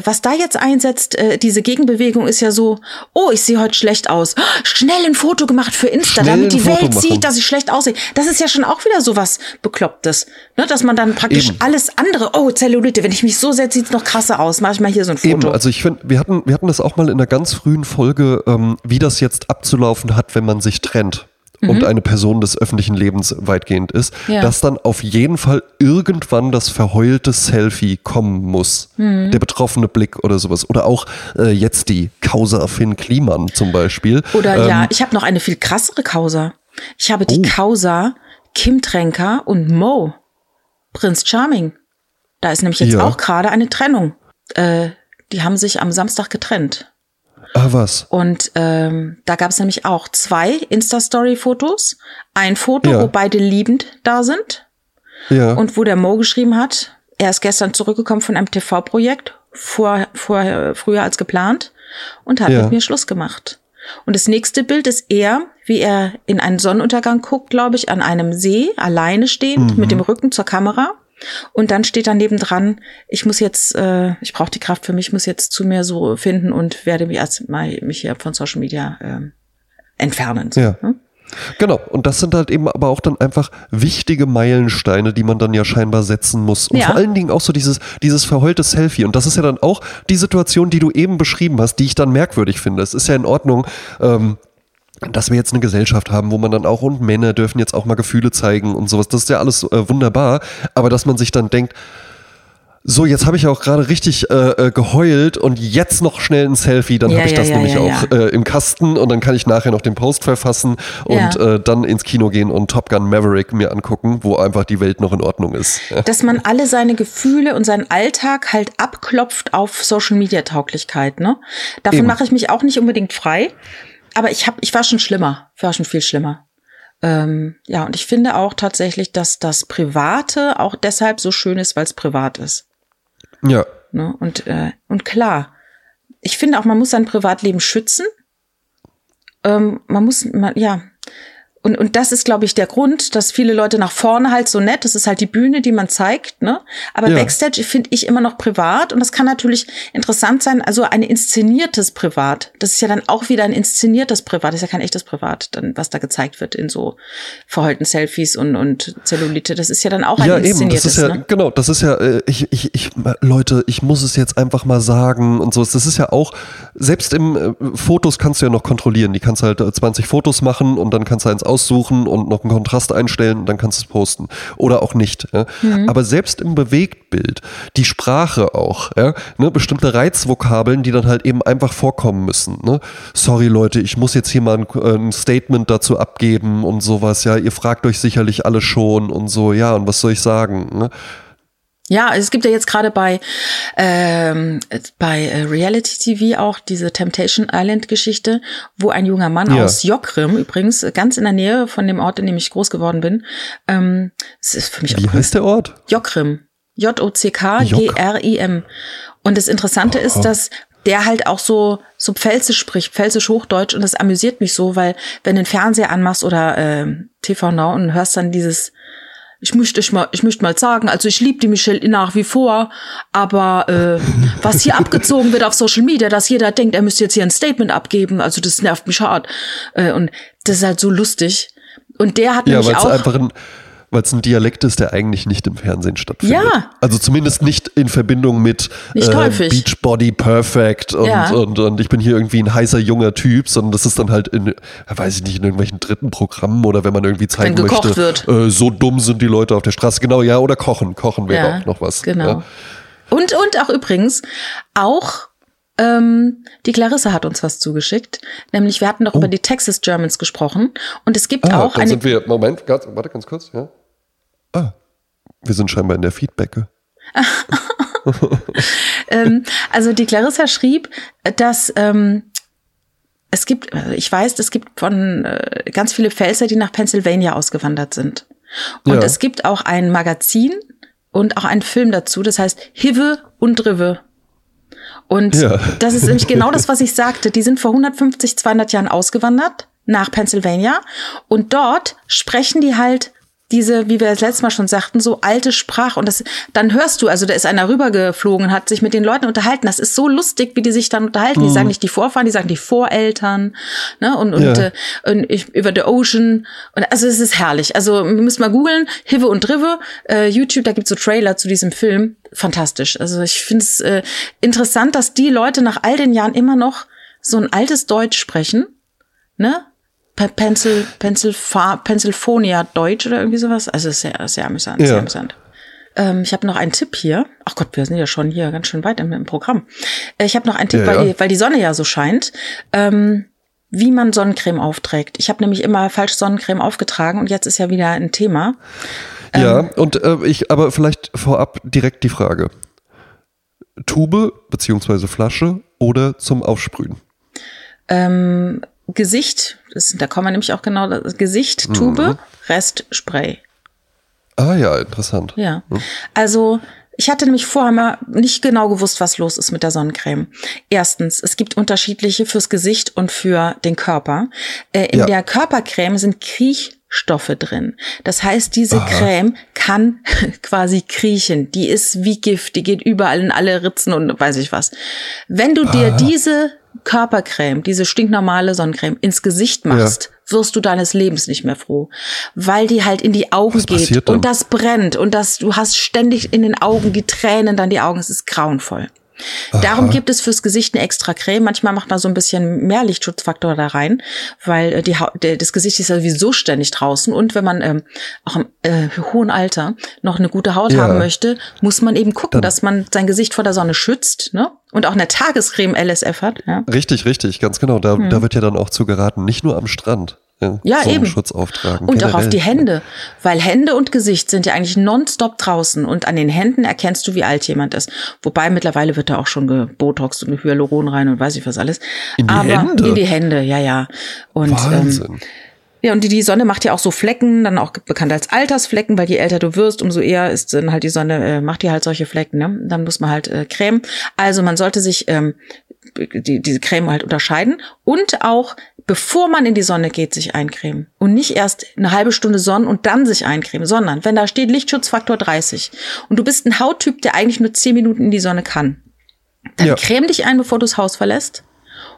was da jetzt einsetzt, äh, diese Gegenbewegung ist ja so, oh, ich sehe heute schlecht aus. Oh, schnell ein Foto gemacht für Insta, schnell damit die Welt machen. sieht, dass ich schlecht aussehe. Das ist ja schon auch wieder so was Beklopptes. Ne? Dass man dann praktisch Eben. alles andere, oh, Zellulite, wenn ich mich so setze, sieht's noch krasser aus. Mach ich mal hier so ein Foto. Eben, also ich finde, wir hatten, wir hatten das auch mal in einer ganz frühen Folge, ähm, wie das jetzt abzulaufen hat, wenn man sich trennt mhm. und eine Person des öffentlichen Lebens weitgehend ist, ja. dass dann auf jeden Fall irgendwann das verheulte Selfie kommen muss. Mhm. Der betroffene Blick oder sowas. Oder auch äh, jetzt die Causa Finn Kliman zum Beispiel. Oder ähm, ja, ich habe noch eine viel krassere Causa. Ich habe die oh. Causa Kim Tränker und Mo, Prinz Charming. Da ist nämlich jetzt ja. auch gerade eine Trennung. Äh, die haben sich am Samstag getrennt. Ah, was? Und ähm, da gab es nämlich auch zwei Insta-Story-Fotos. Ein Foto, ja. wo beide liebend da sind. Ja. Und wo der Mo geschrieben hat, er ist gestern zurückgekommen von einem TV-Projekt, vor, vor, früher als geplant, und hat ja. mit mir Schluss gemacht. Und das nächste Bild ist er, wie er in einen Sonnenuntergang guckt, glaube ich, an einem See, alleine stehend, mhm. mit dem Rücken zur Kamera. Und dann steht da nebendran, ich muss jetzt, äh, ich brauche die Kraft für mich, muss jetzt zu mir so finden und werde mich erstmal mich hier von Social Media äh, entfernen. So, ja. Ne? Genau, und das sind halt eben aber auch dann einfach wichtige Meilensteine, die man dann ja scheinbar setzen muss. Und ja. vor allen Dingen auch so dieses, dieses verheulte Selfie. Und das ist ja dann auch die Situation, die du eben beschrieben hast, die ich dann merkwürdig finde. Es ist ja in Ordnung, ähm, dass wir jetzt eine Gesellschaft haben, wo man dann auch und Männer dürfen jetzt auch mal Gefühle zeigen und sowas. Das ist ja alles äh, wunderbar. Aber dass man sich dann denkt, so, jetzt habe ich auch gerade richtig äh, äh, geheult und jetzt noch schnell ein Selfie, dann ja, habe ich ja, das ja, nämlich auch äh, im Kasten und dann kann ich nachher noch den Post verfassen und äh, dann ins Kino gehen und Top Gun Maverick mir angucken, wo einfach die Welt noch in Ordnung ist. Dass man alle seine Gefühle und seinen Alltag halt abklopft auf Social Media Tauglichkeit, ne? Davon mache ich mich auch nicht unbedingt frei aber ich hab, ich war schon schlimmer, ich war schon viel schlimmer. Ähm, ja, und ich finde auch tatsächlich, dass das Private auch deshalb so schön ist, weil es privat ist. Ja. Ne? Und, äh, und klar, ich finde auch, man muss sein Privatleben schützen. Ähm, man muss, man, ja, und, und das ist, glaube ich, der Grund, dass viele Leute nach vorne halt so nett, das ist halt die Bühne, die man zeigt, ne? Aber Ja. Backstage finde ich immer noch privat und das kann natürlich interessant sein, also ein inszeniertes Privat. Das ist ja dann auch wieder ein inszeniertes Privat, das ist ja kein echtes Privat, dann, was da gezeigt wird in so verheulten Selfies und, und Zellulite. Das ist ja dann auch ein Ja, eben, das inszeniertes, ist ja, ne? genau, das ist ja, äh, ich, ich, ich, Leute, ich muss es jetzt einfach mal sagen und so. Das ist ja auch, selbst im äh, Fotos kannst du ja noch kontrollieren. Die kannst halt äh, 20 Fotos machen und dann kannst du eins aussuchen und noch einen Kontrast einstellen und dann kannst du es posten. Oder auch nicht. Ja? Mhm. Aber selbst im Bewegtbild, die Sprache auch, ja? ne? bestimmte Reizvokabeln, die dann halt eben einfach vorkommen müssen. Ne? Sorry Leute, ich muss jetzt hier mal ein, äh, ein Statement dazu abgeben und sowas. Ja, ihr fragt euch sicherlich alle schon und so. Ja, und was soll ich sagen? Ne? Ja, es gibt ja jetzt gerade bei ähm, bei äh, Reality TV auch diese Temptation Island Geschichte, wo ein junger Mann Ja. aus Jokrim übrigens ganz in der Nähe von dem Ort, in dem ich groß geworden bin, ähm, es ist für mich Wie auch heißt der Ort? Jokrim, J O C K G R I M. Und das Interessante ist, dass der halt auch so so Pfälzisch spricht, Pfälzisch Hochdeutsch und das amüsiert mich so, weil wenn du den Fernseher anmachst oder äh, TV Now und hörst dann dieses ich möchte mal, ich möchte mal sagen, also ich liebe die Michelle nach wie vor, aber äh, was hier abgezogen wird auf Social Media, dass jeder denkt, er müsste jetzt hier ein Statement abgeben, also das nervt mich hart. Äh, und das ist halt so lustig. Und der hat Ja, nämlich auch einfach ein, weil es ein Dialekt ist, der eigentlich nicht im Fernsehen stattfindet. Ja. Also zumindest nicht in Verbindung mit äh. Beachbody Perfect und, Ja. und, und ich bin hier irgendwie ein heißer junger Typ, sondern das ist dann halt in, weiß ich nicht, in irgendwelchen dritten Programmen oder wenn man irgendwie zeigen möchte. Äh, so dumm sind die Leute auf der Straße. Genau, ja, oder kochen. Kochen wäre Ja, auch noch was. Genau. Ja. Und, und auch übrigens, auch ähm, die Clarissa hat uns was zugeschickt. Nämlich, wir hatten doch über die Texas Germans gesprochen. Und es gibt Oh. Ah, auch dann eine. sind wir, Moment, warte ganz kurz, ja. Ah, wir sind scheinbar in der Feedbacke. ähm, also die Clarissa schrieb, dass ähm, es gibt, äh, ich weiß, es gibt von äh, ganz viele Pfälzer, die nach Pennsylvania ausgewandert sind. Und Ja. es gibt auch ein Magazin und auch einen Film dazu, das heißt Hive und Rive. Und Ja. das ist nämlich genau das, was ich sagte. Die sind vor 150, 200 Jahren ausgewandert nach Pennsylvania und dort sprechen die halt diese, wie wir das letzte Mal schon sagten, so alte Sprache. Und das, dann hörst du, also da ist einer rübergeflogen und hat sich mit den Leuten unterhalten. Das ist so lustig, wie die sich dann unterhalten. Die sagen nicht die Vorfahren, die sagen die Voreltern, ne, und, und, Ja. äh, und ich, über the Ocean. Und also es ist herrlich. Also wir müssen mal googeln, Hive und Rive, äh, YouTube, da gibt's so Trailer zu diesem Film. Fantastisch. Also ich finde es äh, interessant, dass die Leute nach all den Jahren immer noch so ein altes Deutsch sprechen, ne? Pe- Pencil, Pennsylfa- Pennsylvania Deutsch oder irgendwie sowas. Also es ist sehr, sehr amüsant, sehr Ja. amüsant. Ähm, ich habe noch einen Tipp hier. Ach Gott, wir sind ja schon hier ganz schön weit im, im Programm. Äh, Ich habe noch einen Tipp, Ja, weil, ja. Die, weil die Sonne ja so scheint. Ähm, wie man Sonnencreme aufträgt. Ich habe nämlich immer falsch Sonnencreme aufgetragen und jetzt ist ja wieder ein Thema. Ja, Ähm. und äh, ich, aber vielleicht vorab direkt die Frage. Tube beziehungsweise Flasche oder zum Aufsprühen? Ähm, Gesicht, das, da kommen wir nämlich auch genau, das Gesicht, Tube, Mhm. Rest Spray. Ah ja, interessant. Ja. Also, ich hatte nämlich vorher mal nicht genau gewusst, was los ist mit der Sonnencreme. Erstens, es gibt unterschiedliche fürs Gesicht und für den Körper. Äh, in Ja. der Körpercreme sind Kriechstoffe drin. Das heißt, diese Creme kann quasi kriechen. Die ist wie Gift, die geht überall in alle Ritzen und weiß ich was. Wenn du dir diese Körpercreme, diese stinknormale Sonnencreme ins Gesicht machst, wirst du deines Lebens nicht mehr froh, weil die halt in die Augen Was geht und das brennt und das du hast ständig in den Augen die Tränen dann die Augen, es ist grauenvoll. Darum gibt es fürs Gesicht eine extra Creme. Manchmal macht man so ein bisschen mehr Lichtschutzfaktor da rein, weil äh, die Haut, das Gesicht ist ja sowieso ständig draußen. Und wenn man ähm, auch im äh, hohen Alter noch eine gute Haut Ja. haben möchte, muss man eben gucken, Dann- dass man sein Gesicht vor der Sonne schützt, ne? Und auch eine Tagescreme LSF hat. Ja, Richtig, richtig, ganz genau. Da, da wird ja dann auch zu geraten, nicht nur am Strand. Ja. Ja, eben. Schutz auftragen. Und auch auf generell. die Hände, weil Hände und Gesicht sind ja eigentlich nonstop draußen und an den Händen erkennst du, wie alt jemand ist. Wobei mittlerweile wird da auch schon gebotoxt und Hyaluron rein und weiß ich was alles. In die Aber Hände? In die Hände, ja, ja. Und ähm, Wahnsinn. ja, und die, die Sonne macht ja auch so Flecken, dann auch bekannt als Altersflecken, weil je älter du wirst, umso eher ist dann halt die Sonne, äh, macht die halt solche Flecken, ne? Dann muss man halt äh, Creme. Also man sollte sich ähm, die, diese Creme halt unterscheiden und auch bevor man in die Sonne geht, sich eincremen. Und nicht erst eine halbe Stunde Sonne und dann sich eincremen, sondern wenn da steht Lichtschutzfaktor 30 und du bist ein Hauttyp, der eigentlich nur 10 Minuten in die Sonne kann, dann ja. creme dich ein, bevor du das Haus verlässt.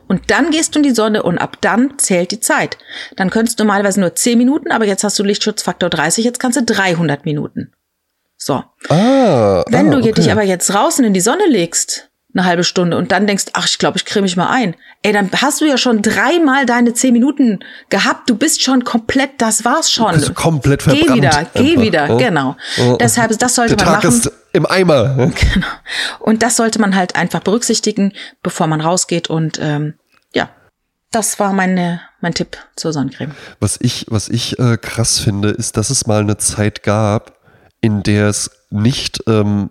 Und dann gehst du in die Sonne und ab dann zählt die Zeit. Dann könntest du normalerweise nur 10 Minuten, aber jetzt hast du Lichtschutzfaktor 30, jetzt kannst du 300 Minuten. So. Ah, Wenn ah, du okay. dich aber jetzt draußen in die Sonne legst, eine halbe Stunde und dann denkst, ach, ich glaube, ich creme mich mal ein. Ey, dann hast du ja schon dreimal deine zehn Minuten gehabt. Du bist schon komplett, das war's schon. Bist komplett verbrannt. Geh wieder, geh einfach. wieder, oh. genau. Oh. Deshalb, das sollte Der man Tag machen. Ist im Eimer. Genau. Und das sollte man halt einfach berücksichtigen, bevor man rausgeht. Und ähm, ja, das war meine, mein Tipp zur Sonnencreme. Was ich, was ich äh, krass finde, ist, dass es mal eine Zeit gab, in der es nicht ähm,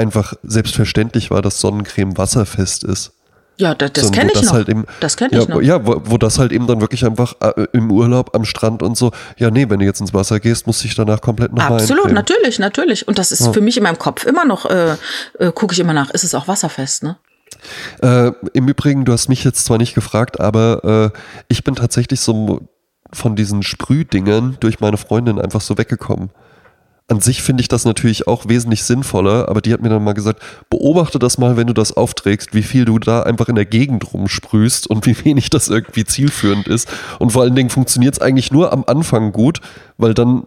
einfach selbstverständlich war, dass Sonnencreme wasserfest ist. Ja, das, das kenne ich noch. Halt eben, das kenne ich ja, noch. Ja, wo, wo, das halt eben dann wirklich einfach äh, im Urlaub am Strand und so, ja, nee, wenn du jetzt ins Wasser gehst, musst du dich danach komplett nochmal Absolut, eincremen. natürlich, natürlich. Und das ist ja. für mich in meinem Kopf immer noch, äh, äh, gucke ich immer nach, ist es auch wasserfest, ne? Äh, Im Übrigen, du hast mich jetzt zwar nicht gefragt, aber äh, ich bin tatsächlich so von diesen Sprühdingern durch meine Freundin einfach so weggekommen an sich finde ich das natürlich auch wesentlich sinnvoller, aber die hat mir dann mal gesagt, beobachte das mal, wenn du das aufträgst, wie viel du da einfach in der Gegend rumsprühst und wie wenig das irgendwie zielführend ist. Und vor allen Dingen funktioniert es eigentlich nur am Anfang gut, weil dann,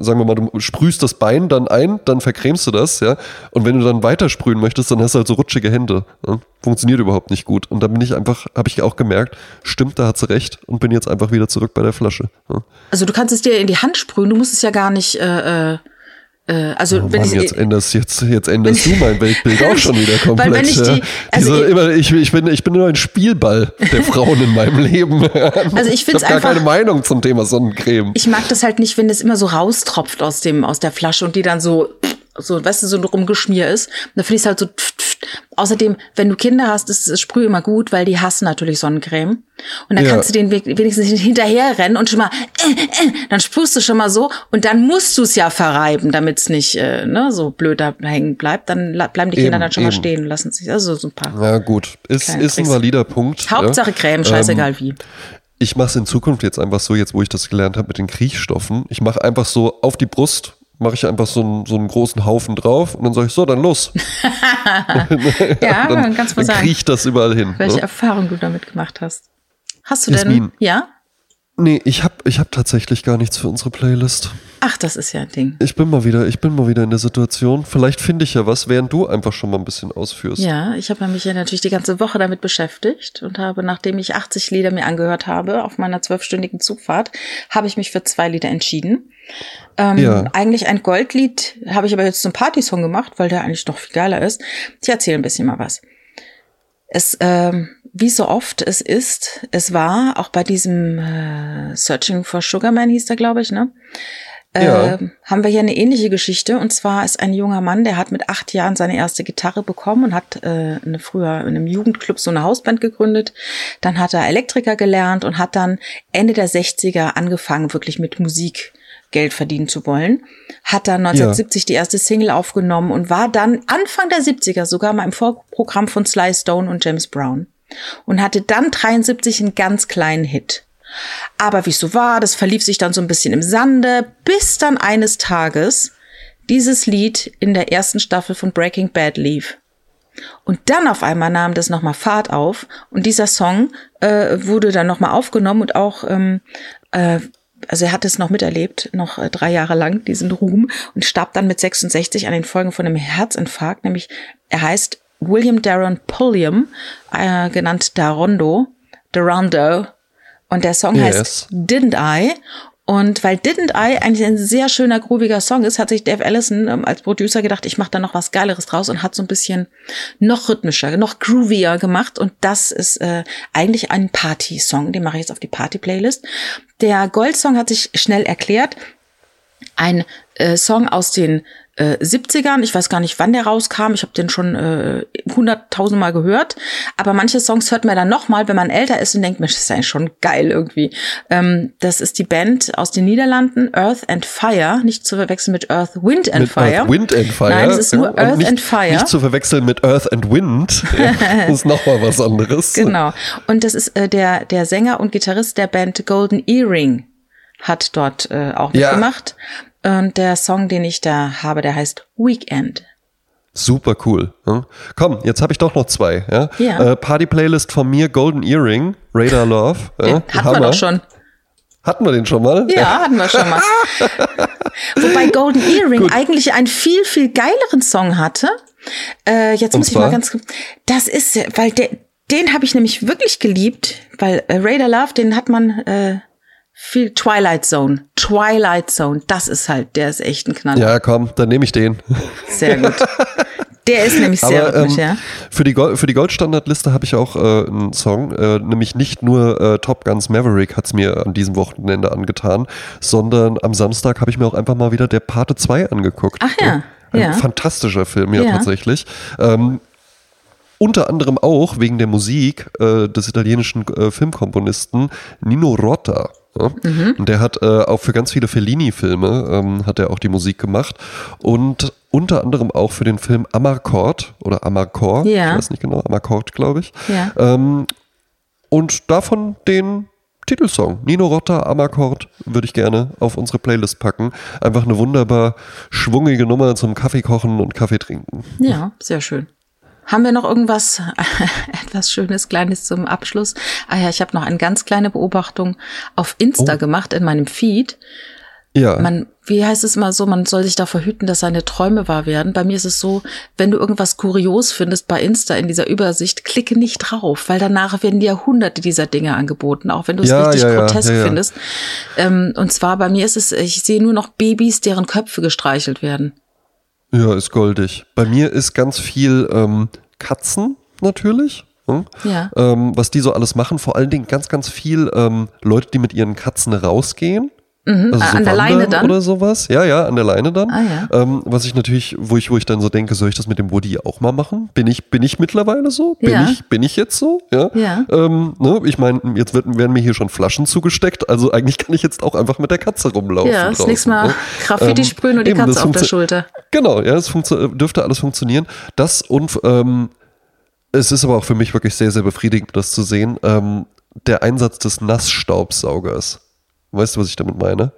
sagen wir mal, du sprühst das Bein dann ein, dann vercremst du das, ja. Und wenn du dann weiter sprühen möchtest, dann hast du halt so rutschige Hände. Ja? Funktioniert überhaupt nicht gut. Und dann bin ich einfach, habe ich auch gemerkt, stimmt, da hat sie recht und bin jetzt einfach wieder zurück bei der Flasche. Ja? Also du kannst es dir in die Hand sprühen, du musst es ja gar nicht äh äh, also oh wenn Mann, ich, jetzt änderst jetzt jetzt änderst du mein Weltbild auch schon wieder komplett. Weil wenn ich die, also Diese, ich, immer, ich, ich, bin ich bin nur ein Spielball der Frauen in meinem Leben. Also ich finde gar keine Meinung zum Thema Sonnencreme. Ich mag das halt nicht, wenn es immer so raustropft aus dem aus der Flasche und die dann so so, weißt du, so ein Rumgeschmier ist. Und da finde ich es halt so. Pft, pft. Außerdem, wenn du Kinder hast, ist das Sprüh immer gut, weil die hassen natürlich Sonnencreme. Und dann ja. kannst du denen wenigstens hinterher rennen und schon mal, äh, äh, dann sprühst du schon mal so und dann musst du es ja verreiben, damit es nicht äh, ne, so blöd da hängen bleibt. Dann bleiben die Kinder eben, dann schon eben. mal stehen und lassen sich. Also so ein paar. Ja, gut. Ist, ist ein valider Punkt. Hauptsache Creme, scheißegal ähm, wie. Ich mache es in Zukunft jetzt einfach so, jetzt wo ich das gelernt habe mit den Kriechstoffen. Ich mache einfach so auf die Brust mache ich einfach so einen, so einen großen Haufen drauf und dann sage ich so, dann los. ja, dann, du dann sagen. kriecht das überall hin. Welche ne? Erfahrung du damit gemacht hast. Hast du Jasmin, denn? Ja? Nee, ich habe ich hab tatsächlich gar nichts für unsere Playlist. Ach, das ist ja ein Ding. Ich bin mal wieder, ich bin mal wieder in der Situation. Vielleicht finde ich ja was, während du einfach schon mal ein bisschen ausführst. Ja, ich habe mich ja natürlich die ganze Woche damit beschäftigt und habe, nachdem ich 80 Lieder mir angehört habe auf meiner zwölfstündigen Zugfahrt, habe ich mich für zwei Lieder entschieden. Ähm, ja. Eigentlich ein Goldlied habe ich aber jetzt zum Partysong gemacht, weil der eigentlich noch viel geiler ist. Ich erzähle ein bisschen mal was. Es, ähm, wie so oft es ist, es war auch bei diesem äh, Searching for Sugar Man hieß der, glaube ich, ne? Ja. Äh, haben wir hier eine ähnliche Geschichte. Und zwar ist ein junger Mann, der hat mit acht Jahren seine erste Gitarre bekommen und hat äh, eine, früher in einem Jugendclub so eine Hausband gegründet. Dann hat er Elektriker gelernt und hat dann Ende der 60er angefangen, wirklich mit Musik Geld verdienen zu wollen. Hat dann 1970 ja. die erste Single aufgenommen und war dann Anfang der 70er sogar mal im Vorprogramm von Sly Stone und James Brown. Und hatte dann 73 einen ganz kleinen Hit. Aber wie es so war, das verlief sich dann so ein bisschen im Sande, bis dann eines Tages dieses Lied in der ersten Staffel von Breaking Bad lief. Und dann auf einmal nahm das nochmal Fahrt auf und dieser Song äh, wurde dann nochmal aufgenommen und auch, ähm, äh, also er hat es noch miterlebt, noch äh, drei Jahre lang, diesen Ruhm und starb dann mit 66 an den Folgen von einem Herzinfarkt, nämlich er heißt William Darren Pulliam, äh, genannt Darondo, Darondo und der Song yes. heißt Didn't I. Und weil Didn't I eigentlich ein sehr schöner, grooviger Song ist, hat sich Dave Allison ähm, als Producer gedacht, ich mache da noch was Geileres draus und hat so ein bisschen noch rhythmischer, noch groovier gemacht. Und das ist äh, eigentlich ein Party-Song, den mache ich jetzt auf die Party-Playlist. Der Gold-Song hat sich schnell erklärt. Ein äh, Song aus den äh, 70ern. Ich weiß gar nicht, wann der rauskam. Ich habe den schon äh, hunderttausendmal gehört. Aber manche Songs hört man dann nochmal, wenn man älter ist und denkt, Mensch, das ist eigentlich schon geil irgendwie. Ähm, das ist die Band aus den Niederlanden, Earth and Fire. Nicht zu verwechseln mit Earth, Wind and mit Fire. Earth, Wind and Fire. Nein, es ist nur Earth nicht, and Fire. Nicht zu verwechseln mit Earth and Wind. Das ist nochmal was anderes. Genau. Und das ist äh, der, der Sänger und Gitarrist der Band Golden Earring hat dort äh, auch Ja. mitgemacht. Und der Song, den ich da habe, der heißt Weekend. Super cool. Ja. Komm, jetzt habe ich doch noch zwei. Ja? Ja. Äh, Party-Playlist von mir, Golden Earring, Radar Love. Ja, Den hatten wir Hammer. doch schon. Hatten wir den schon mal? Ja, hatten wir schon mal. Wobei Golden Earring eigentlich einen viel, viel geileren Song hatte. Äh, jetzt Und muss ich mal zwar? ganz, das ist, weil der, den habe ich nämlich wirklich geliebt, weil äh, Radar Love, den hat man äh, viel Twilight Zone. Twilight Zone, das ist halt, der ist echt ein Knaller. Ja, komm, dann nehme ich den. Sehr gut. Der ist nämlich sehr Aber gut, ähm, ja. für die, Gold, für die Goldstandardliste habe ich auch äh, einen Song, äh, nämlich nicht nur äh, Top Guns Maverick hat's mir an diesem Wochenende angetan, sondern am Samstag habe ich mir auch einfach mal wieder der Pate 2 angeguckt. Ach ja, Ein ja. fantastischer Film, ja, Ja. tatsächlich. Ähm, unter anderem auch wegen der Musik äh, des italienischen äh, Filmkomponisten Nino Rota. Ja? Mhm. Und der hat äh, auch für ganz viele Fellini-Filme ähm, hat er auch die Musik gemacht und unter anderem auch für den Film Amarcord oder Amarcord, Ja. ich weiß nicht genau, Amarcord glaube ich. Ja. Ähm, und davon den Titelsong. Nino Rota, Amarcord, würde ich gerne auf unsere Playlist packen. Einfach eine wunderbar schwungige Nummer zum Kaffee kochen und Kaffee trinken. Ja, sehr schön. Haben wir noch irgendwas, etwas Schönes, Kleines zum Abschluss? Ah ja, ich habe noch eine ganz kleine Beobachtung auf Insta Oh. gemacht in meinem Feed. Ja. Man, wie heißt es immer so, man soll sich da verhüten, dass seine Träume wahr werden. Bei mir ist es so, wenn du irgendwas kurios findest bei Insta in dieser Übersicht, klicke nicht drauf, weil danach werden dir hunderte dieser Dinge angeboten, auch wenn du es Ja, richtig ja, grotesk ja. findest. Ähm, und zwar bei mir ist es, ich sehe nur noch Babys, deren Köpfe gestreichelt werden. Ja, ist goldig. Bei mir ist ganz viel ähm, Katzen natürlich. hm? Ja. Ähm, was die so alles machen, vor allen Dingen ganz, ganz viel ähm, Leute, die mit ihren Katzen rausgehen. Also Ah, an der Leine dann? Oder sowas. Ja, ja, an der Leine dann. Ah, ja. ähm, was ich natürlich, wo ich, wo ich dann so denke, soll ich das mit dem Woody auch mal machen? Bin ich, bin ich mittlerweile so? Bin Ja. ich, bin ich jetzt so? Ja. Ja. Ähm, ne? Ich meine, jetzt wird, werden mir hier schon Flaschen zugesteckt, also eigentlich kann ich jetzt auch einfach mit der Katze rumlaufen. Ja, das nächste Mal ne? Graffiti Ähm, sprühen und die eben, das Katze auf der Schulter. Genau, ja, es funktio- dürfte alles funktionieren. Das und ähm, es ist aber auch für mich wirklich sehr, sehr befriedigend, das zu sehen. Ähm, der Einsatz des Nassstaubsaugers. Weißt du, was ich damit meine?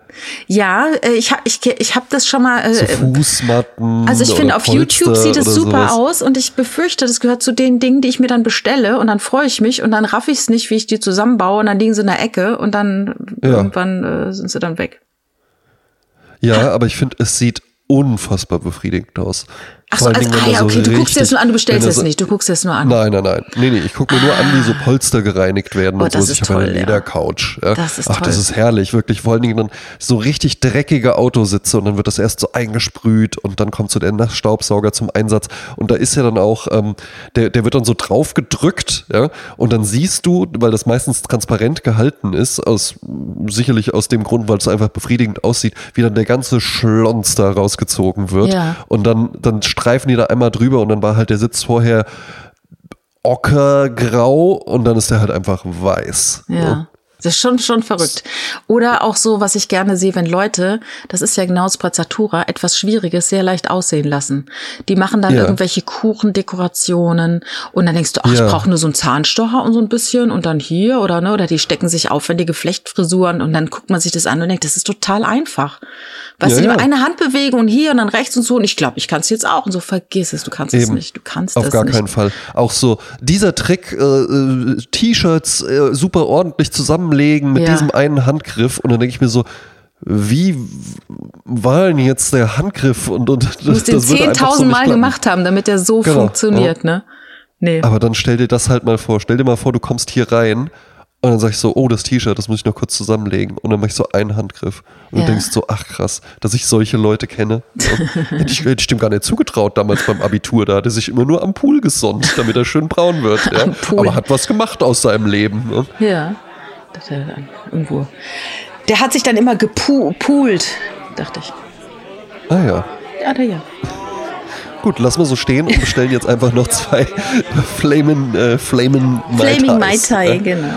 Ja, äh, ich habe ich, ich hab das schon mal. So Äh, Fußmatten. also ich finde, auf YouTube sieht es super sowas. aus und ich befürchte, das gehört zu den Dingen, die ich mir dann bestelle und dann freue ich mich und dann raff ich es nicht, wie ich die zusammenbaue und dann liegen sie in der Ecke und dann Ja. irgendwann äh, sind sie dann weg. Ja, aber ich finde, es sieht unfassbar befriedigend aus. Ach so, also, ah ja, okay, du guckst dir das nur an, du bestellst es so- nicht, du guckst das nur an. Nein, nein, nein. Nee, nee, ich gucke mir nur an, wie so Polster gereinigt werden Oh, und so. das Ich ist habe eine. Ledercouch. Ja. Das ist Ach, das toll. ist herrlich, wirklich. Vor allen Dingen dann so richtig dreckige Autositze und dann wird das erst so eingesprüht und dann kommt so der Nassstaubsauger zum Einsatz. Und da ist ja dann auch, ähm, der, der wird dann so drauf gedrückt, ja. Und dann siehst du, weil das meistens transparent gehalten ist, aus sicherlich aus dem Grund, weil es einfach befriedigend aussieht, wie dann der ganze Schlons da rausgezogen wird. Ja. Und dann, dann streifen die da einmal drüber und dann war halt der Sitz vorher ockergrau und dann ist der halt einfach weiß. Ja. Das ist schon, schon verrückt. Oder auch so, was ich gerne sehe, wenn Leute, das ist ja genau Sprezzatura, etwas Schwieriges sehr leicht aussehen lassen. Die machen dann Ja. irgendwelche Kuchendekorationen und dann denkst du, ach, Ja. ich brauche nur so einen Zahnstocher und so ein bisschen und dann hier oder ne, oder die stecken sich aufwendige Flechtfrisuren und dann guckt man sich das an und denkt, das ist total einfach. Weißt Ja, du, ja. eine Handbewegung und hier und dann rechts und so und ich glaube, ich kann es jetzt auch und so vergiss es, du kannst es Eben. nicht, du kannst Auf es gar nicht. keinen Fall. Auch so dieser Trick, äh, äh, T-Shirts äh, super ordentlich zusammenlegen mit Ja. diesem einen Handgriff und dann denke ich mir so, wie war denn jetzt der Handgriff und, und das, Du musst den das würde einfach so 10.000 nicht Mal gemacht haben, damit der so Genau, funktioniert, ne? Nee. Aber dann stell dir das halt mal vor. Stell dir mal vor, du kommst hier rein und dann sag ich so, oh, das T-Shirt, das muss ich noch kurz zusammenlegen. Und dann mach ich so einen Handgriff. Und Ja. du denkst so, ach krass, dass ich solche Leute kenne. Ja. hätte, ich, hätte ich dem gar nicht zugetraut damals beim Abitur. Da hat er sich immer nur am Pool gesonnt, damit er schön braun wird. Ja. Aber hat was gemacht aus seinem Leben. Ne? Ja. Er dann irgendwo. Der hat sich dann immer gepoolt, dachte ich. Ah ja. Ah, ja. Gut, lassen wir so stehen und bestellen jetzt einfach noch zwei Flamin, äh, Flamin Mai Flaming Mai. Tai, Ja. genau.